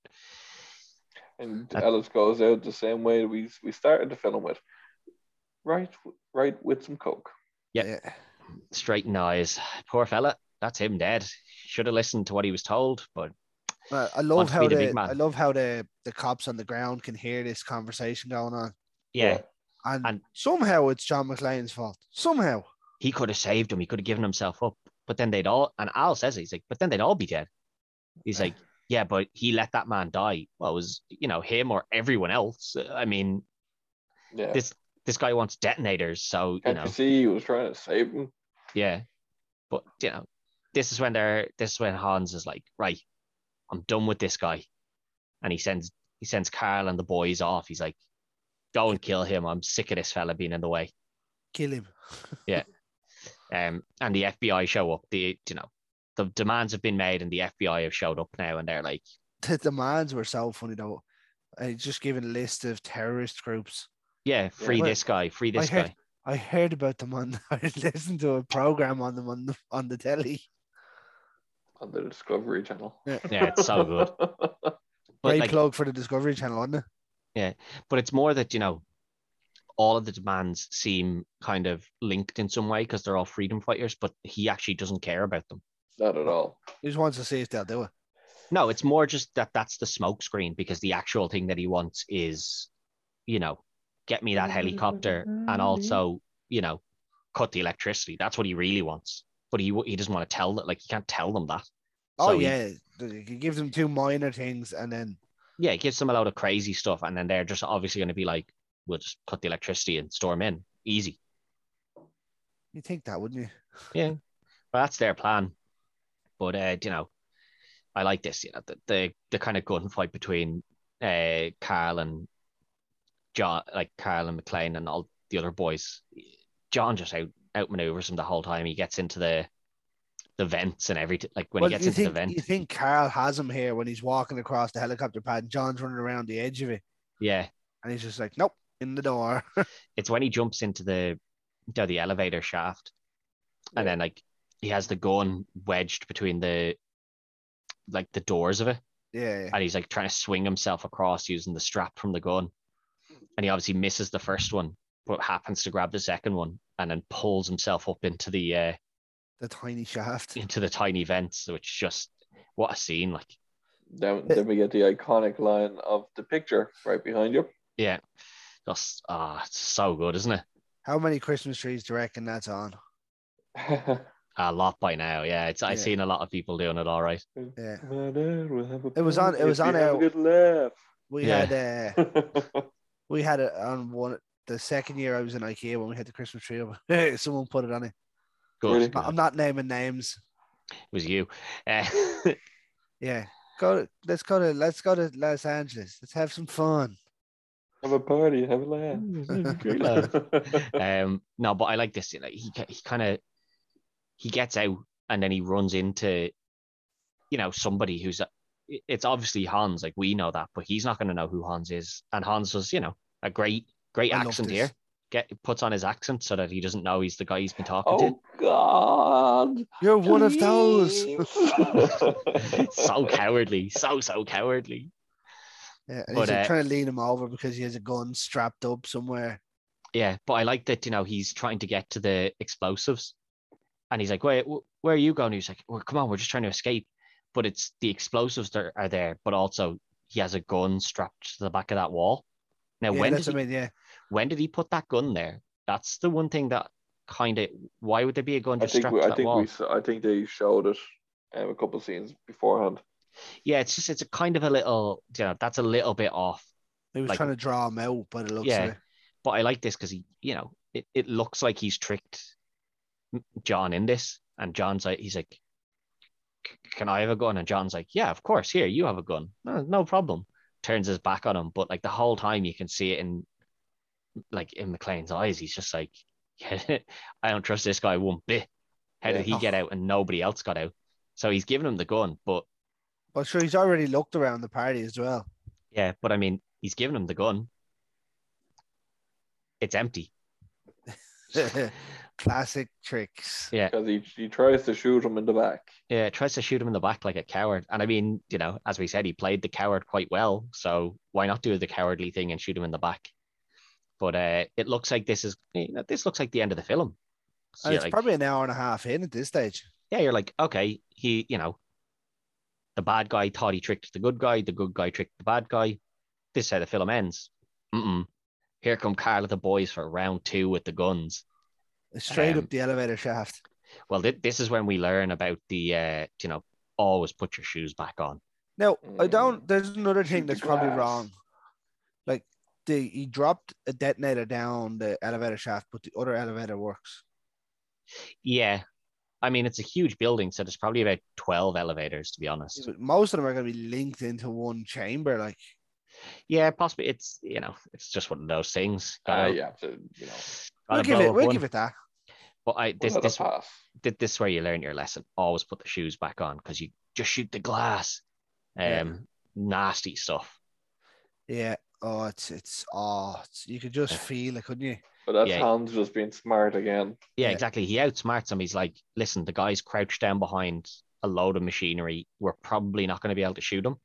And That- Ellis goes out the same way we we started the film with. Right, right with some coke. Yep. Yeah, straighten eyes. Poor fella. That's him dead. Should have listened to what he was told, but Uh, I love how the the, big man. I love how the the cops on the ground can hear this conversation going on, yeah, and, And- somehow it's John McClane's fault. Somehow, he could have saved him. He could have given himself up. But then they'd all, and Al says, it, he's like, but then they'd all be dead. He's like, yeah, but he let that man die. Well, it was, you know, him or everyone else. I mean, Yeah. this this guy wants detonators. So, you Can't know, you see he was trying to save him? yeah. But, you know, this is when they're, this is when Hans is like, right, I'm done with this guy. And he sends, he sends Carl and the boys off. He's like, go and kill him. I'm sick of this fella being in the way. kill him. Yeah. Um, and the FBI show up. The you know, the demands have been made, and the FBI have showed up now, and they're like, The demands were so funny though. I just given a list of terrorist groups. "Yeah, free Well, this guy, free this I heard- guy." I heard about them on. I listened to a program on them on the on the telly. on the Discovery Channel. Yeah, it's so good. But Great like, plug for the Discovery Channel, wasn't it? But it's more that you know all of the demands seem kind of linked in some way because they're all freedom fighters but he actually doesn't care about them. Not at all. He just wants to see if they'll do it. no it's more just that that's the smoke screen because the actual thing that he wants is you know get me that mm-hmm, helicopter and mm-hmm. also you know cut the electricity. That's what he really wants. But he he doesn't want to tell that like he can't tell them that. Oh So he- yeah, he gives them two minor things, and then yeah, it gives them a load of crazy stuff, and then they're just obviously going to be like, "We'll just cut the electricity and storm in, easy." you think that, wouldn't you? Yeah, well, that's their plan. But uh, you know, I like this. You know, the the, the kind of gunfight between uh Carl and John, like Carl and McClane and all the other boys. John just out outmaneuvers him the whole time. He gets into the the vents and everything. Like when well, he gets into think the vent, you think Carl has him here when he's walking across the helicopter pad, and John's running around the edge of it, yeah, and he's just like, "Nope, in the door." it's when he jumps into the you know, the elevator shaft and Yeah. then like he has the gun wedged between the like the doors of it yeah, yeah. and he's like trying to swing himself across using the strap from the gun and he obviously misses the first one but happens to grab the second one and then pulls himself up into the uh the tiny shaft. into the tiny vents which just what a scene like Then, then we get the iconic line of the picture right behind you. yeah just ah it's so good isn't it How many Christmas trees do you reckon that's on? a lot by now yeah it's i've Yeah. seen a lot of people doing it all right Yeah. Come on in, we'll have a It was on- it was on our- a good laugh. We Yeah. had uh, we had it on one the second year I was in IKEA when we had the Christmas tree up. Someone put it on it. Good, Really? good. I'm not naming names. it was you uh, Yeah. Go to, let's go to let's go to Los Angeles. Let's have some fun. have a party, have a laugh. Um no but i like this like he he kind of he gets out and then he runs into you know somebody who's it's obviously hans like we know that but he's not going to know who hans is and hans was you know a great great I accent here get puts on his accent so that he doesn't know he's the guy he's been talking to. oh God! You're one of those. so cowardly so so cowardly Yeah, and But, he's uh, trying to lean him over because he has a gun strapped up somewhere. Yeah, but I like that, you know, he's trying to get to the explosives. And he's like, wait, wh- where are you going? He's like, well, come on, we're just trying to escape. But it's the explosives that are there, but also he has a gun strapped to the back of that wall. Now, yeah, when, that's did what he, I mean. Yeah, when did he put that gun there? That's the one thing that kind of, why would there be a gun I just think strapped we, to I that think wall? we I think they showed it um, a couple of scenes beforehand. Yeah, it's just, it's a kind of a little, you know, that's a little bit off. he was Like- trying to draw him out, but it looks Yeah. of it. But I like this because he, you know, it, it looks like he's tricked John in this. And John's like, he's like, can I have a gun? And John's like, yeah, of course. Here, you have a gun. No, no problem. Turns his back on him. But like the whole time you can see it in like in McClane's eyes. He's just like, yeah, I don't trust this guy one bit. How did he get out and nobody else got out? So he's giving him the gun, but But sure, he's already looked around the party as well. yeah, but I mean, he's giving him the gun. It's empty. Classic tricks. Yeah. Because he, he tries to shoot him in the back. Yeah, tries to shoot him in the back like a coward. And I mean, you know, as we said, he played the coward quite well. So why not do the cowardly thing and shoot him in the back? But uh, it looks like this is you know, this looks like the end of the film. So And it's like, probably an hour and a half in at this stage. yeah, you're like, okay, he, you know, the bad guy thought he tricked the good guy, the good guy tricked the bad guy. This is how the film ends. Mm-mm. Here come Carl and the boys for round two with the guns. Straight Um, up the elevator shaft. Well, thi- this is when we learn about the, uh, you know, always put your shoes back on. Now, I Mm. don't. There's another thing that's probably wrong. Like, the he dropped a detonator down the elevator shaft, but the other elevator works. Yeah. I mean, it's a huge building, so there's probably about 12 elevators, to be honest. But most of them are going to be linked into one chamber. Like, Yeah, possibly. It's, you know, it's just one of those things. Uh, Gotta- you have to, you know, we'll give it. We'll one. give it that. But I, we'll this, this, pass. this is where you learn your lesson. Always put the shoes back on because you just shoot the glass. Um, Yeah. Nasty stuff. Yeah. Oh, it's it's oh, it's, you could just feel it, couldn't you? But that's Yeah. Hans just being smart again. Yeah, Yeah. exactly. He outsmarts him. He's like, listen, the guy's crouched down behind a load of machinery. We're probably not going to be able to shoot him,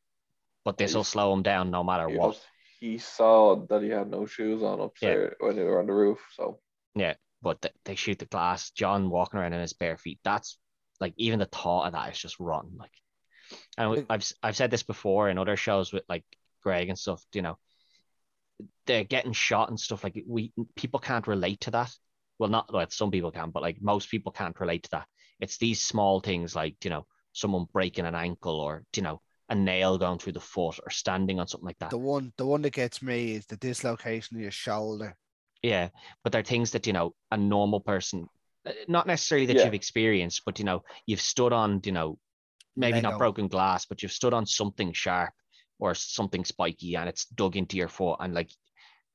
but this will slow him down no matter He what. has, he saw that he had no shoes on upstairs when they were on the roof. So yeah, but th- they shoot the glass. John walking around in his bare feet. That's like even the thought of that is just rotten. Like, and I've I've said this before in other shows with like Greg and stuff. You know, they're getting shot and stuff. Like we people can't relate to that. Well, not well, some people can, but like most people can't relate to that. It's these small things like you know someone breaking an ankle or you know a nail going through the foot or standing on something like that. The one, the one that gets me is the dislocation of your shoulder. Yeah, but they're things that you know a normal person, uh, not necessarily that Yeah. you've experienced, but you know you've stood on, you know, maybe Lego. not broken glass, but you've stood on something sharp or something spiky, and it's dug into your foot, and like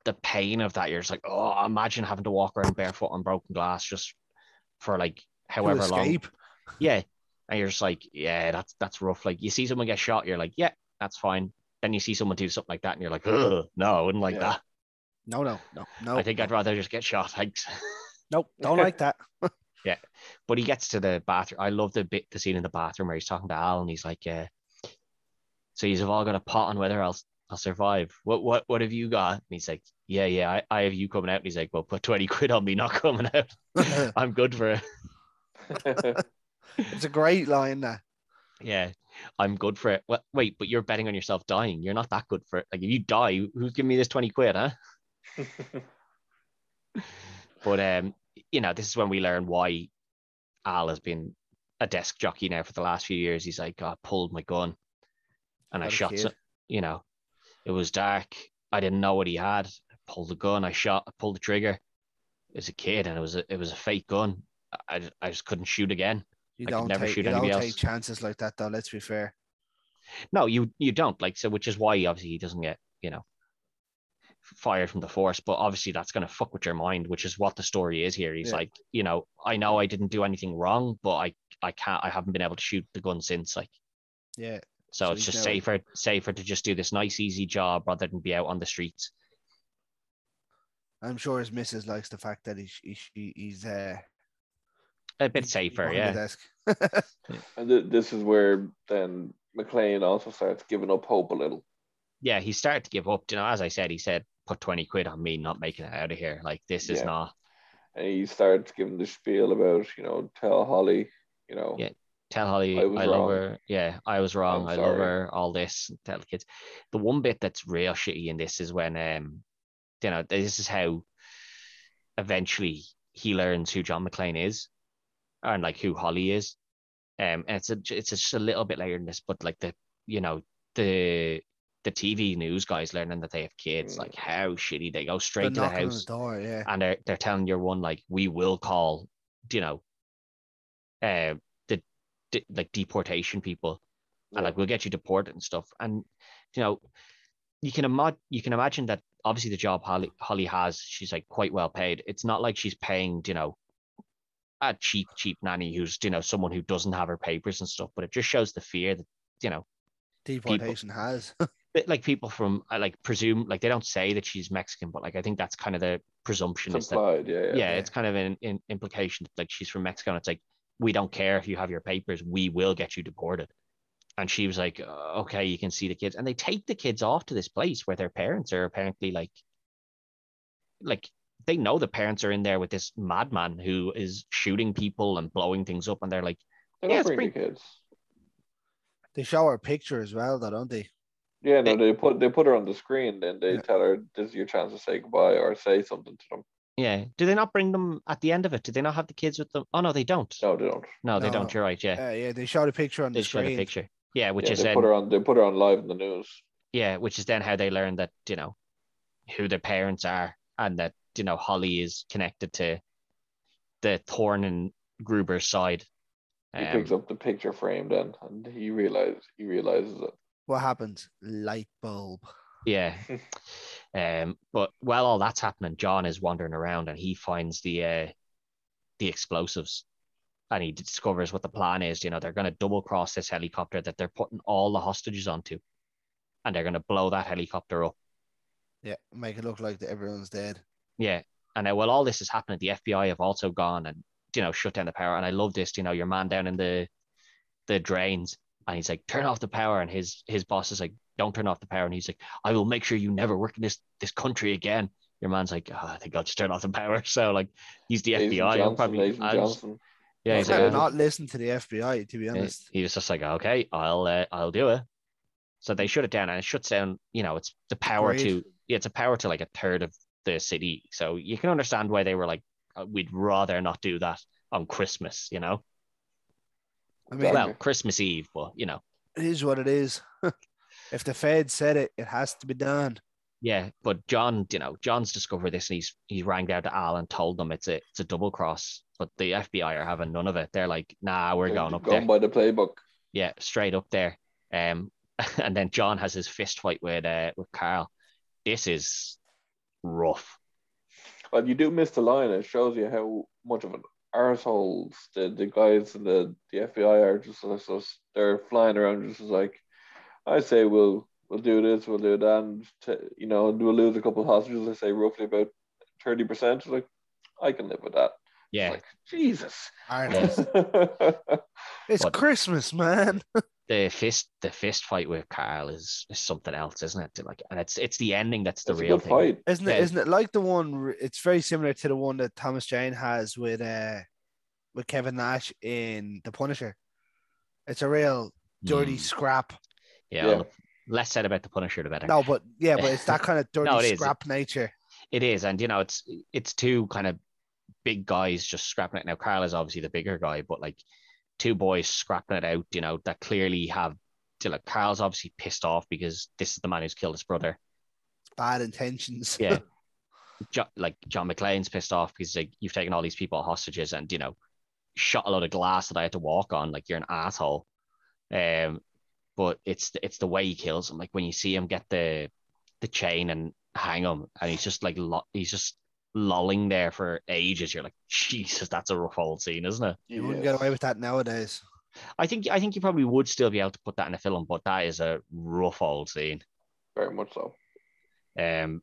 the pain of that, you're just like, oh, imagine having to walk around barefoot on broken glass just for like however long. Yeah, and you're just like, yeah, that's that's rough. Like you see someone get shot, you're like, yeah, that's fine. Then you see someone do something like that, and you're like, Ugh, no, I wouldn't like Yeah. that. No, no, no, no. I think I'd rather just get shot. Thanks. Nope, don't like that. Yeah. But he gets to the bathroom. I love the bit, the scene in the bathroom where he's talking to Al, and he's like, uh, "So you've all got a pot on whether I'll I'll survive. What what what have you got?" And he's like, "Yeah, yeah, I, I have you coming out." And he's like, "Well, put twenty quid on me not coming out. I'm good for it. it's a great line. there. Yeah, I'm good for it. Well, wait, but you're betting on yourself dying. You're not that good for it. Like if you die, who's giving me this twenty quid, huh?" But um, you know, this is when we learn why Al has been a desk jockey now for the last few years. He's like, I pulled my gun and I What shot some, you know, it was dark. I didn't know what he had. I pulled the gun, I shot, I pulled the trigger. As a kid, and it was a, it was a fake gun. I, I- I just couldn't shoot again. you I could don't never take, shoot you don't anybody take else. chances like that, though. Let's be fair. No, you you don't like so, which is why obviously he doesn't get you know fired from the force. But obviously that's gonna fuck with your mind, which is what the story is here. He's Yeah. like, you know, I know I didn't do anything wrong, but I I can't, I haven't been able to shoot the gun since. Like, Yeah, so, So it's just now- safer safer to just do this nice easy job rather than be out on the streets. I'm sure his missus likes the fact that he's he's, he's uh A bit safer, yeah. the desk. and th- this is where then McClane also starts giving up hope a little. Yeah, he started to give up. You know, as I said, he said, "Put twenty quid on me, not making it out of here. Like this is not." And he starts giving the spiel about, you know, tell Holly, you know, Yeah. Tell Holly I I, love her. Yeah, I was wrong. I'm love her. All this. Tell the kids. The one bit that's real shitty in this is when um, you know, this is how eventually he learns who John McClane is, and like who Holly is. Um, and it's a it's just a little bit later in this, but like the you know the the TV news guys learning that they have kids, Mm. like how shitty they go They're straight to the house the door. Yeah, and they're they're telling your one like we will call you know uh the, de- like deportation people. And like we'll get you deported and stuff. And you know you can imagine you can imagine that obviously the job Holly Holly has she's like quite well paid. It's not like she's paying you know a cheap cheap nanny who's you know someone who doesn't have her papers and stuff. But it just shows the fear that you know deportation has. bit like people from I like presume like they don't say that she's Mexican but like I think that's kind of the presumption it's is that implied, yeah, yeah. yeah, it's kind of an, an implication that like she's from Mexico and it's like we don't care if you have your papers, we will get you deported. And she was like, "Uh, okay, you can see the kids, and they take the kids off to this place where their parents are apparently like, like they know the parents are in there with this madman who is shooting people and blowing things up, and they're like, They Yeah, it's bring the pretty- kids. they show her picture as well, though, don't they? Yeah, no, they put they put her on the screen, then they Yeah. tell her this is your chance to say goodbye or say something to them. Yeah, do they not bring them at the end of it? Do they not have the kids with them? Oh no, they don't. No, they don't. No, they No. don't. You're right. Yeah, Uh, yeah, they show the picture on they the show the screen. picture. Yeah, which yeah, is they then put her on they put her on live in the news. yeah, which is then how they learn that you know who their parents are and that you know Holly is connected to the Thorn and Gruber's side. He Um, picks up the picture frame then and he realizes he realizes it. What happens? Light bulb. Yeah. um, but while all that's happening, John is wandering around and he finds the uh, the explosives. And he discovers what the plan is. You know, they're going to double cross this helicopter that they're putting all the hostages onto, and they're going to blow that helicopter up. Yeah, make it look like that everyone's dead. Yeah. And uh, while all this is happening, the FBI have also gone and, you know, shut down the power. And I love this, you know, your man down in the the drains, and he's like, turn off the power. And his his boss is like, don't turn off the power. And he's like, I will make sure you never work in this this country again. Your man's like, oh, I think I'll just turn off the power. So like, he's the Agent FBI. I'll Johnson, probably, Agent I'll just- yeah, he's I like, "Uh, not listen to the FBI, to be honest. He was just like, okay, I'll uh, I'll do it. So they shut it down, and it shuts down. You know, it's the power Agreed. to yeah, it's a power to like a third of the city. So you can understand why they were like, uh, we'd rather not do that on Christmas. You know, I mean, well, Christmas Eve, but you know, it is what it is. if the Fed said it, it has to be done. yeah. But John, you know, John's discovered this, and he's he's rang down to Al and told them it's a it's a double cross. But the FBI are having none of it. They're like, nah, we're They're going up going there. by the playbook. yeah, straight up there. Um, and then John has his fist fight with uh with Carl. This is rough. Well, you do miss the line. It shows you how much of an arseholes the, the guys in the, the FBI are. Just as us, they're flying around just like, I say we'll we'll do this, we'll do that, and you know we'll lose a couple of hostages. I say roughly about thirty percent. Like I can live with that. Yeah, Like Jesus. Artists. It's But- Christmas, man. the fist the fist fight with Carl is, is something else, isn't it? Like, and it's it's the ending that's the it's a real good thing. fight. Isn't it? Yeah. Isn't it like the one? r- It's very similar to the one that Thomas Jane has with uh with Kevin Nash in The Punisher. It's a real dirty Mm, scrap. yeah, Yeah. look, less said about the Punisher, the better. No, but yeah, but it's that kind of dirty No, it is. scrap nature. It is, and you know, it's it's two kind of big guys just scrapping it. Now, Carl is obviously the bigger guy, but like two boys scrapping it out, you know, that clearly have. To like Carl's obviously pissed off because this is the man who's killed his brother. Bad intentions. Yeah. jo- like John McClane's pissed off because like you've taken all these people hostages and you know shot a load of glass that I had to walk on. Like you're an asshole. Um, but it's it's the way he kills him. Like when you see him get the the chain and hang him, and he's just like lo- he's just lolling there for ages. You're like, Jesus, that's a rough old scene, isn't it? You wouldn't Yes. get away with that nowadays. I think I think you probably would still be able to put that in a film, but that is a rough old scene. Very much so. Um,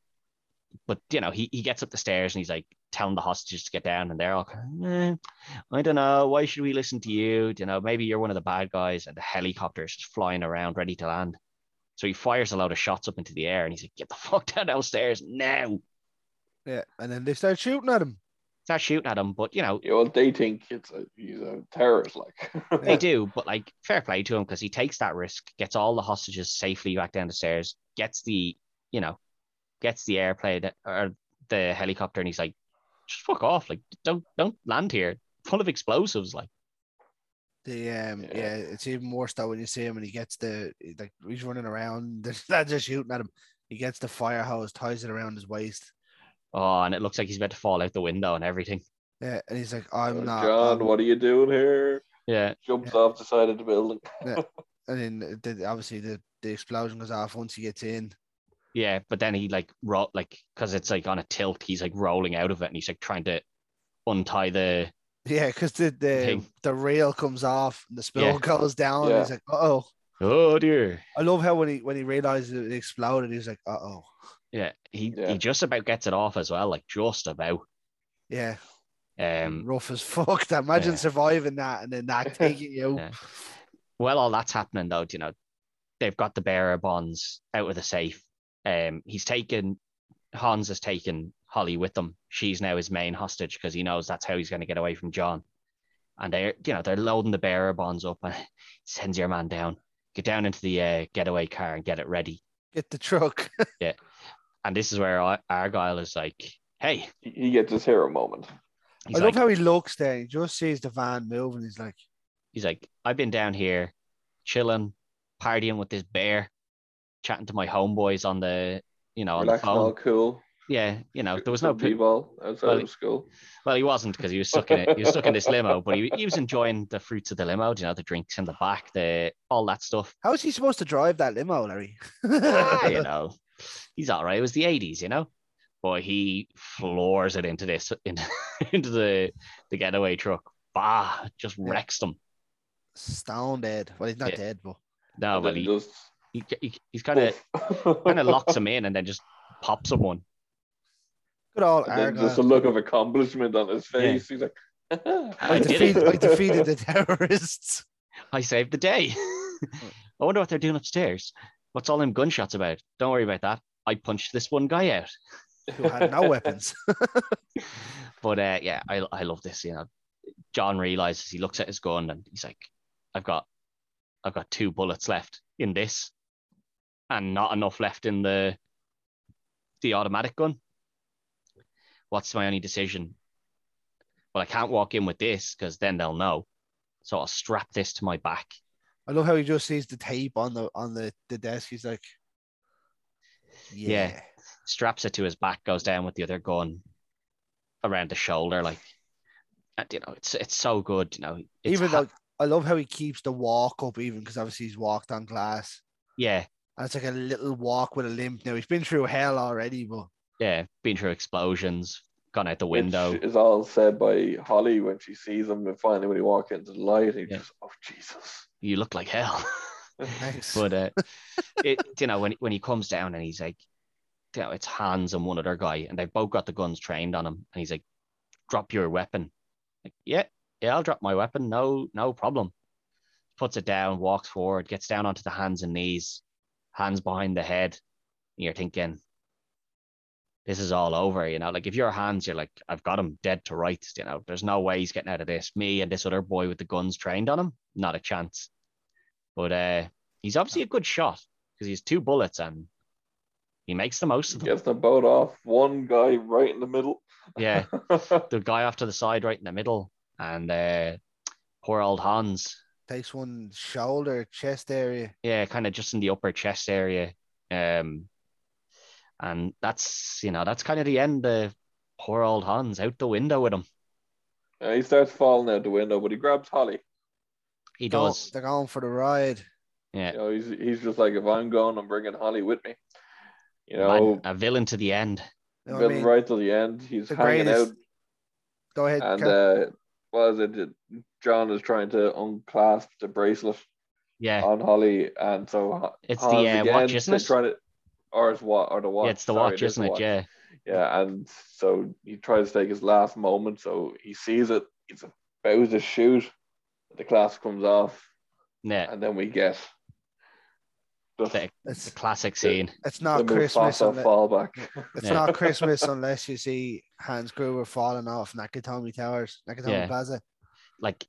but you know, he, he gets up the stairs and he's like telling the hostages to get down, and they're all eh, I don't know, why should we listen to you? You know, maybe you're one of the bad guys, and the helicopter is just flying around ready to land. So he fires a load of shots up into the air, and he's like, "Get the fuck down downstairs now!" Yeah, and then they start shooting at him. Start shooting at him, but you know Yeah, well, they think it's a he's a terrorist, like. they do. But like, fair play to him because he takes that risk, gets all the hostages safely back down the stairs, gets the, you know, gets the airplane that- or the helicopter, and he's like, just fuck off, like don't don't land here, full of explosives, like The um yeah. Yeah. it's even worse though when you see him and he gets the like he's running around, the lads just shooting at him. He gets the fire hose, ties it around his waist. Oh, and it looks like he's about to fall out the window and everything. Yeah, and he's like, I'm Oh, not John, I'm- what are you doing here? Yeah, Jumps off the side of the building. and then the, obviously the, the explosion goes off once he gets in. yeah, but then he like ro- like because it's like on a tilt, he's like rolling out of it, and he's like trying to untie the Yeah, because the the, Thing. the rail comes off and the spill Yeah. goes down. Yeah. He's like, oh. oh dear. I love how when he when he realized it exploded, he's like, uh oh. Yeah, he Yeah. he just about gets it off as well, like just about. Yeah, Um, rough as fuck. Imagine Yeah. surviving that and then that taking you. Yeah. while all that's happening though, you know, they've got the bearer bonds out of the safe. Um, he's taken Hans has taken Holly with them. She's now his main hostage because he knows that's how he's going to get away from John. And they're, you know, they're loading the bearer bonds up and sends your man down. Get down into the uh, getaway car and get it ready. Get the truck. And this is where Argyle is like, "Hey," He- He gets his hero moment. he's I like, love how he looks there. He just sees the van moving. He's like, he's like, "I've been down here, chilling, partying with this bear, chatting to my homeboys on the, you know, on the Relaxing, all phone." cool. Yeah, you know, there was no pi- b-ball outside well, of school. Well, he wasn't because he was stuck in it. He was stuck in this limo, but he, he was enjoying the fruits of the limo. You know, the drinks in the back, the all that stuff. how is he supposed to drive that limo, Larry? Ah, you know, he's all right. It was the eighties, you know, but he floors it into this into, into the the getaway truck. Bah, just Yeah. wrecks them. Stone dead. Well, he's not Yeah. dead, but No, And but then he just he, he, he's kind of kind of locks him in and then just pops him one. good old And Argyle. just a look of accomplishment on his face. He's like, I I, did defeat. I defeated the terrorists. I saved the day. I wonder what they're doing upstairs. What's all them gunshots about? Don't worry about that. I punched this one guy out. Who had no weapons. But uh, yeah, I I love this. You know, John realizes he looks at his gun and he's like, I've got I've got two bullets left in this, and not enough left in the the automatic gun. What's my only decision? Well, I can't walk in with this because then they'll know. So I'll strap this to my back. I love how he just sees the tape on the on the, the desk. He's like, yeah. Yeah. straps it to his back, goes down with the other gun around the shoulder, like and you know, it's it's so good, you know. It's Even ha- though I love how he keeps the walk up, even because obviously he's walked on glass. yeah, And it's like a little walk with a limp. Now he's been through hell already, but yeah, been through explosions, gone out the window. Which is all said by Holly when she sees him and finally when he walks into the light, he Yeah. just, oh Jesus. You look like hell. nice. but uh, it you know when when he comes down and he's like, you know, it's Hans and one other guy, and they've both got the guns trained on him, and he's like, drop your weapon. Like, yeah, yeah, I'll drop my weapon. No, no problem. Puts it down, walks forward, gets down onto the hands and knees, hands behind the head. And you're thinking, this is all over, you know. Like if your hands, you're like, I've got him dead to rights, you know. There's no way he's getting out of this. Me and this other boy with the guns trained on him, not a chance. But uh, he's obviously a good shot because he's two bullets and he makes the most of them. Gets the boat off. One guy right in the middle. Yeah, the guy off to the side, right in the middle, and uh, poor old Hans. Takes one shoulder, chest area. Yeah, kind of just in the upper chest area. Um, and that's you know that's kind of the end of poor old Hans out the window with him. Uh, he starts falling out the window, but he grabs Holly. He Go- does. They're going for the ride. Yeah, You know, he's he's just like, if I'm going, I'm bringing Holly with me. You Man, know, a villain to the end. You know what I mean? right till the end. He's The hanging greatest- out, Go ahead. and Kev. uh, what is it? John is trying to unclasp the bracelet Yeah, on Holly, and so It's Hans the, uh, again, watch, isn't it? Trying to, or it's what, or the watch? yeah, it's the Sorry, watch, is isn't it? watch. Yeah, Yeah, and so he tries to take his last moment. So he sees it. He's about to shoot. The clasp comes off, yeah. and then we get just The, it's the classic scene. it's not Christmas. Mufasa Unless, fallback. it's Yeah. not Christmas unless you see Hans Gruber falling off Nakatomi Towers, Nakatomi Yeah. Plaza. Like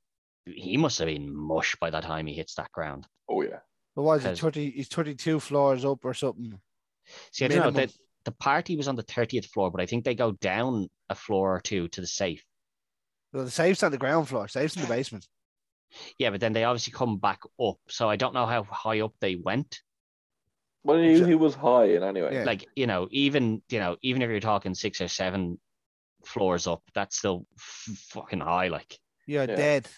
he must have been mush by the time he hits that ground. oh yeah, But was it Because- 30? He's 32 floors up or something. See, I don't know. Minimum. The, the party was on the 30th floor, but I think they go down a floor or two to the safe. Well, the safe's on the ground floor. Safe's in the basement. Yeah, but then they obviously come back up. So I don't know how high up they went. Well, he, he was high in anyway. Yeah. Like, you know, even, you know, even if you're talking six or seven floors up, that's still f- fucking high. Like, You're Yeah. dead.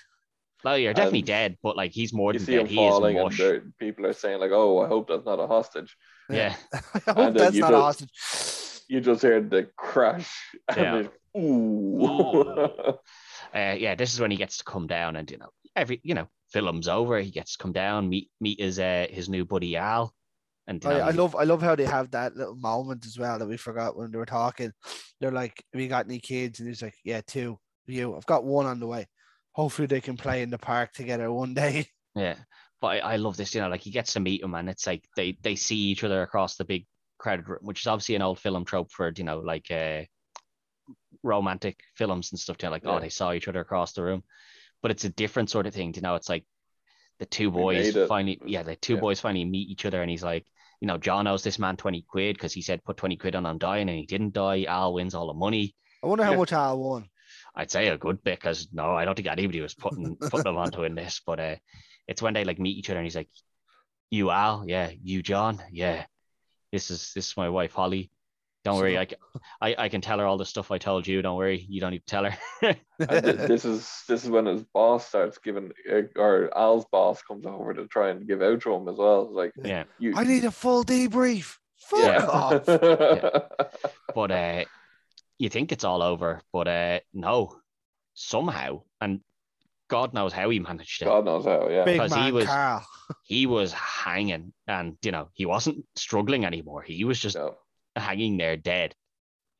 well, you're definitely And dead, but like he's more You than see dead. him He is falling, and mush. people are saying like, "Oh, I hope that's not a hostage." Yeah. I hope And that's you not a hostage. You just heard the crash. And Yeah. then, ooh. uh, yeah, this is when he gets to come down and you know every you know film's over. He gets to come down, meet meet his uh his new buddy Al, and I, I love I love how they have that little moment as well that we forgot when they were talking. They're like, "Have you got any kids?" And he's like, "Yeah, two. You? I've got one on the way. Hopefully, they can play in the park together one day." yeah. But I, I love this, you know, like he gets to meet him and it's like they they see each other across the big crowded room, which is obviously an old film trope for you know like uh romantic films and stuff. Know, like oh they saw each other across the room, but it's a different sort of thing. You know, it's like the two boys finally, yeah, the two Yeah. boys finally meet each other, and he's like, you know, John owes this man twenty quid because he said put twenty quid on him dying, and he didn't die. Al wins all the money. I wonder how Yeah. much Al won. I'd say a good bit because no, I don't think anybody was putting putting them onto in this, but uh, it's when they like meet each other, and he's like, "You Al, yeah, you John, yeah, this is this is my wife Holly. Don't worry, I, I I can tell her all the stuff I told you. Don't worry, you don't need to tell her." Th- this is this is when his boss starts giving, uh, or Al's boss comes over to try and give out to him as well. It's like yeah, you, I need a full debrief. Fuck Yeah. off. but uh, you think it's all over, but uh, no, somehow, and God knows how he managed it. God knows how. Yeah, Because he was- Carl. He was hanging, and you know he wasn't struggling anymore. He was just no. Hanging there dead.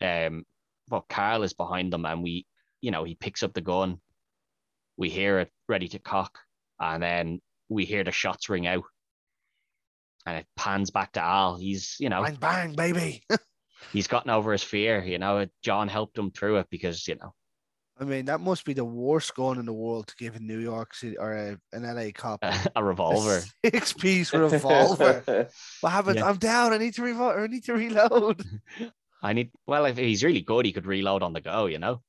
Um, but Carl is behind them, and we, you know, he picks up the gun. We hear it ready to cock, and then we hear the shots ring out, and it pans back to Al. He's you know Bang bang, baby. he's gotten over his fear. You know, John helped him through it because you know I mean, that must be the worst gun in the world to give a New York City or a, an LA cop. a revolver. Six piece revolver. what happens? Yeah. I'm down. I need to revolve. I need to reload. I need. Well, if he's really good, he could reload on the go. You know,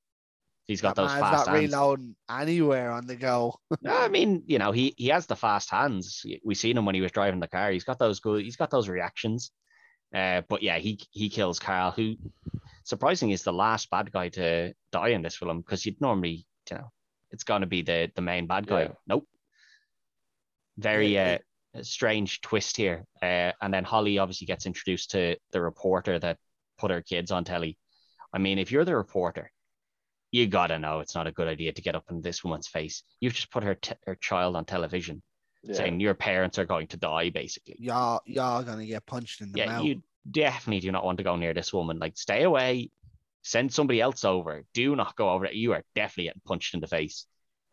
he's got That those fast not hands. reloading anywhere on the go. No, I mean, you know, he he has the fast hands. We seen him when he was driving the car. He's got those good. He's got those reactions. Uh, but yeah, he he kills Carl, who surprisingly is the last bad guy to die in this film because you'd normally, you know, it's going to be the the main bad guy. Yeah. Nope. Very Yeah, uh, strange twist here. Uh, and then Holly obviously gets introduced to the reporter that put her kids on telly. I mean, if you're the reporter, you gotta know it's not a good idea to get up in this woman's face. You've just put her t- her child on television, Yeah. saying your parents are going to die, basically. Y'all, y'all gonna get punched in the Yeah, mouth. you definitely do not want to go near this woman. Like, stay away. Send somebody else over. Do not go over it. You are definitely getting punched in the face.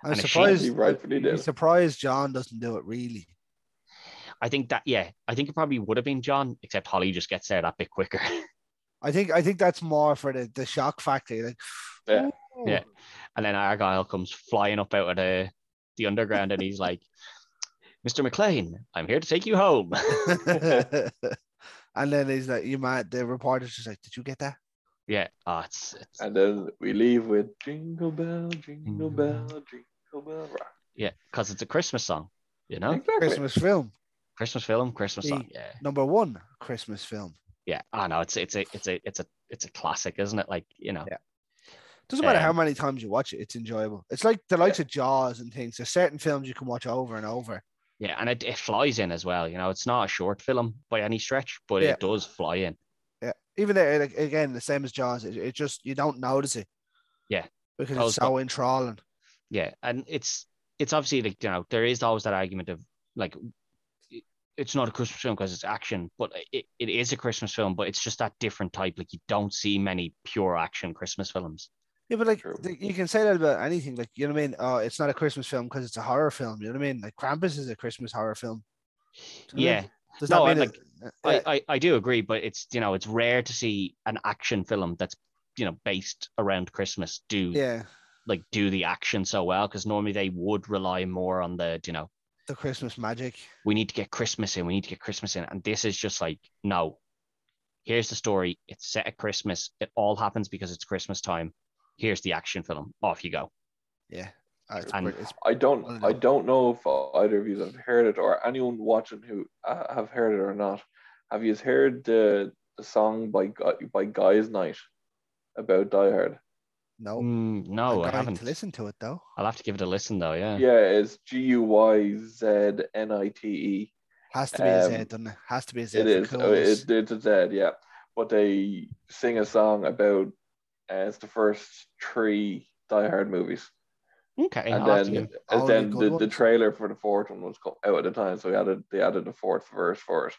I'm and if she- surprised. He rightfully I'm did. surprised John doesn't do it. Really, I think that yeah, I think it probably would have been John, except Holly just gets there that bit quicker. I think. I think that's more for the, the shock factor. Like, Yeah. "Oh." Yeah. and then Argyle comes flying up out of the the underground, and he's like, "Mr. McClane, I'm here to take you home." and then he's like, "You might." The reporter's just like, "Did you get that?" yeah, oh, it's, it's And then we leave with Jingle Bell, Jingle Mm. Bell, Jingle Bell Rock. yeah, because it's a Christmas song, you know, Exactly. Christmas film Christmas film, Christmas The- song. Yeah, number one. Christmas film. yeah. I know it's it's a it's a it's a it's a classic, isn't it? Like you know, Yeah. Doesn't matter how Um, many times you watch it, it's enjoyable. It's like the likes of Jaws and things. There's certain films you can watch over and over. Yeah, and it, it flies in as well. You know, it's not a short film by any stretch, but Yeah. it does fly in. Yeah. Even there, again, the same as Jaws. It, it just you don't notice it. Yeah. Because it's so enthralling. Yeah, and it's it's obviously like you know there is always that argument of like it's not a Christmas film because it's action, but it, it is a Christmas film, but it's just that different type. Like you don't see many pure action Christmas films. Yeah, but like True. you can say that about anything. Like you know what I mean? Oh, it's not a Christmas film because it's a horror film. You know what I mean? Like Krampus is a Christmas horror film. Do you know what I Yeah, mean? Does No, that mean like, it, I, I I do agree, but it's you know it's rare to see an action film that's you know based around Christmas do yeah, like do the action so well because normally they would rely more on the you know the Christmas magic. we need to get Christmas in, we need to get Christmas in. And this is just like, no, here's the story. It's set at Christmas. It all happens because it's Christmas time. Here's the action film. Off you go. Yeah. It's And- I don't I don't know if either of you have heard it or anyone watching who uh, have heard it or not. Have you heard the the song by by Guyz Nite about Die Hard? no, Mm, no, I'm I going haven't. to listen to it though. I'll have to give it a listen though. Yeah. Yeah, it's G U Y Z N I T E. Has to be a Z, Um, doesn't it? Has to be a Z. It is. for is. Oh, it, it's a Z, yeah. But they sing a song about uh, it's the first three Die Hard movies, Okay. and I'll then and then the, the trailer for the fourth one was out at the time, so we added they added the fourth verse for it.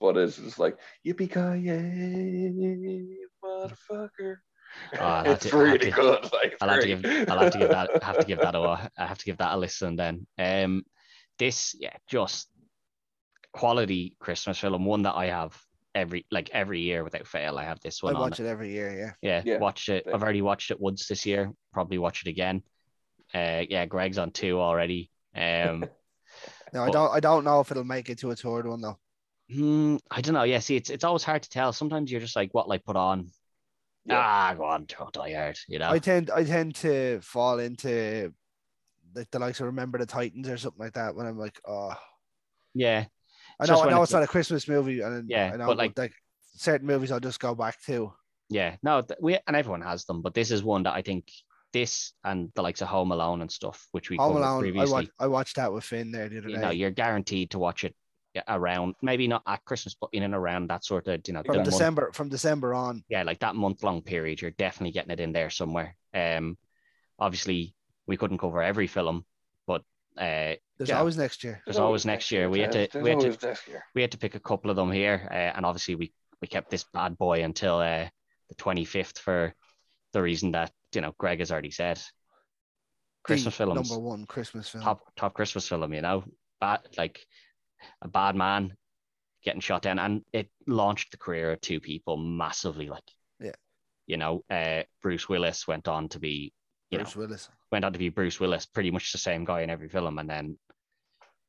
But it's just like yippee ki motherfucker. Oh, it's to- really to- good. Like, I'll have to give. I'll have to give that. I have to give that a. I have to give that a listen then. Um, this yeah, just quality Christmas film. One that I have every like every year without fail. I have this one. I one on. watch it every year. Yeah. Yeah, Yeah, watched it. same. I've already watched it once this year. Probably watch it again. Uh, yeah, Greg's on two already. Um, No, I don't. I don't know if it'll make it to a third one though. hmm, I don't know. Yeah, see, it's it's always hard to tell. Sometimes you're just like, what like put on? Yeah. Ah, go on, throw Die Hard. You know? I tend. I tend to fall into like the likes of Remember the Titans or something like that when I'm like, oh, yeah, I know. I know it's not a Christmas movie, and Yeah, I know, but, but like- like, certain movies, I'll just go back to. yeah. No, we and everyone has them, but this is one that I think this and the likes of Home Alone and stuff, which we Home Alone. I previously. watched. I watched that with Finn there the other you day. know, you're guaranteed to watch it around maybe not at Christmas, but in and around that sort of you know from the month- December. From December on. yeah, like that month long period, you're definitely getting it in there somewhere. Um, obviously we couldn't cover every film, uh, There's Yeah. always next year. there's always next year. We had to There's- there's we had to always next year. we had to pick a couple of them here, uh, and obviously we we kept this bad boy until uh, the 25th for the reason that you know Greg has already said. Christmas The films, Number one Christmas film. top top Christmas film, you know. bad like a bad man getting shot down, and it launched the career of two people massively. Like, Yeah. you know, uh, Bruce Willis went on to be, you Bruce know, Willis. Went on to be Bruce Willis, pretty much the same guy in every film, and then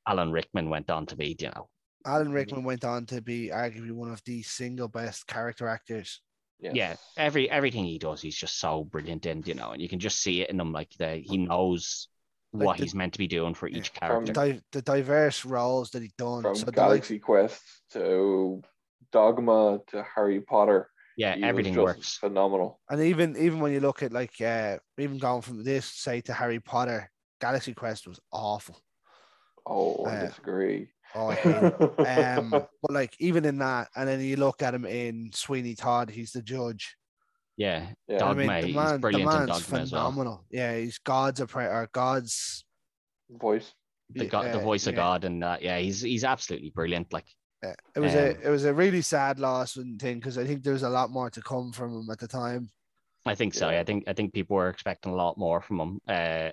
Alan Rickman went on to be, you know, Alan Rickman went on to be arguably one of the single best character actors. Yes. yeah, every everything he does, he's just so brilliant in, you know, and you can just see it in him, like the he knows Like what the- he's meant to be doing for each From character. di- the diverse roles that he done. From so the likes- Galaxy Quest to Dogma to Harry Potter. Yeah, he was everything just works. Phenomenal. and even even when you look at like uh even going from this say to Harry Potter, Galaxy Quest was awful. Oh, I Uh, disagree. Oh, I um, but like even in that, and then you look at him in Sweeney Todd, he's the judge. Yeah, yeah. Dog- I mean, Dogma, the he's man, the brilliant in man's Dogma as well. phenomenal. Yeah, he's God's a or God's voice. the God, the uh, voice of yeah. God, and that. Yeah, he's he's absolutely brilliant. Like, Yeah, it was Um, a it was a really sad loss and thing because I think there was a lot more to come from him at the time. I think so. Yeah. I think I think people were expecting a lot more from him, uh,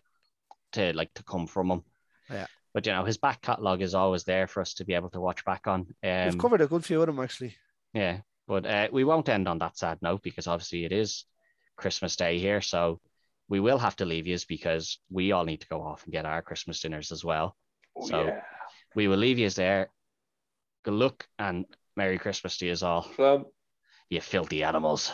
to like to come from him. Yeah. But you know, his back catalogue is always there for us to be able to watch back on. We've Um, covered a good few of them actually. yeah, but uh, we won't end on that sad note because obviously it is Christmas Day here, so we will have to leave you because we all need to go off and get our Christmas dinners as well. Oh, So- yeah. We will leave you there. Good luck and Merry Christmas to you all, So, you filthy animals.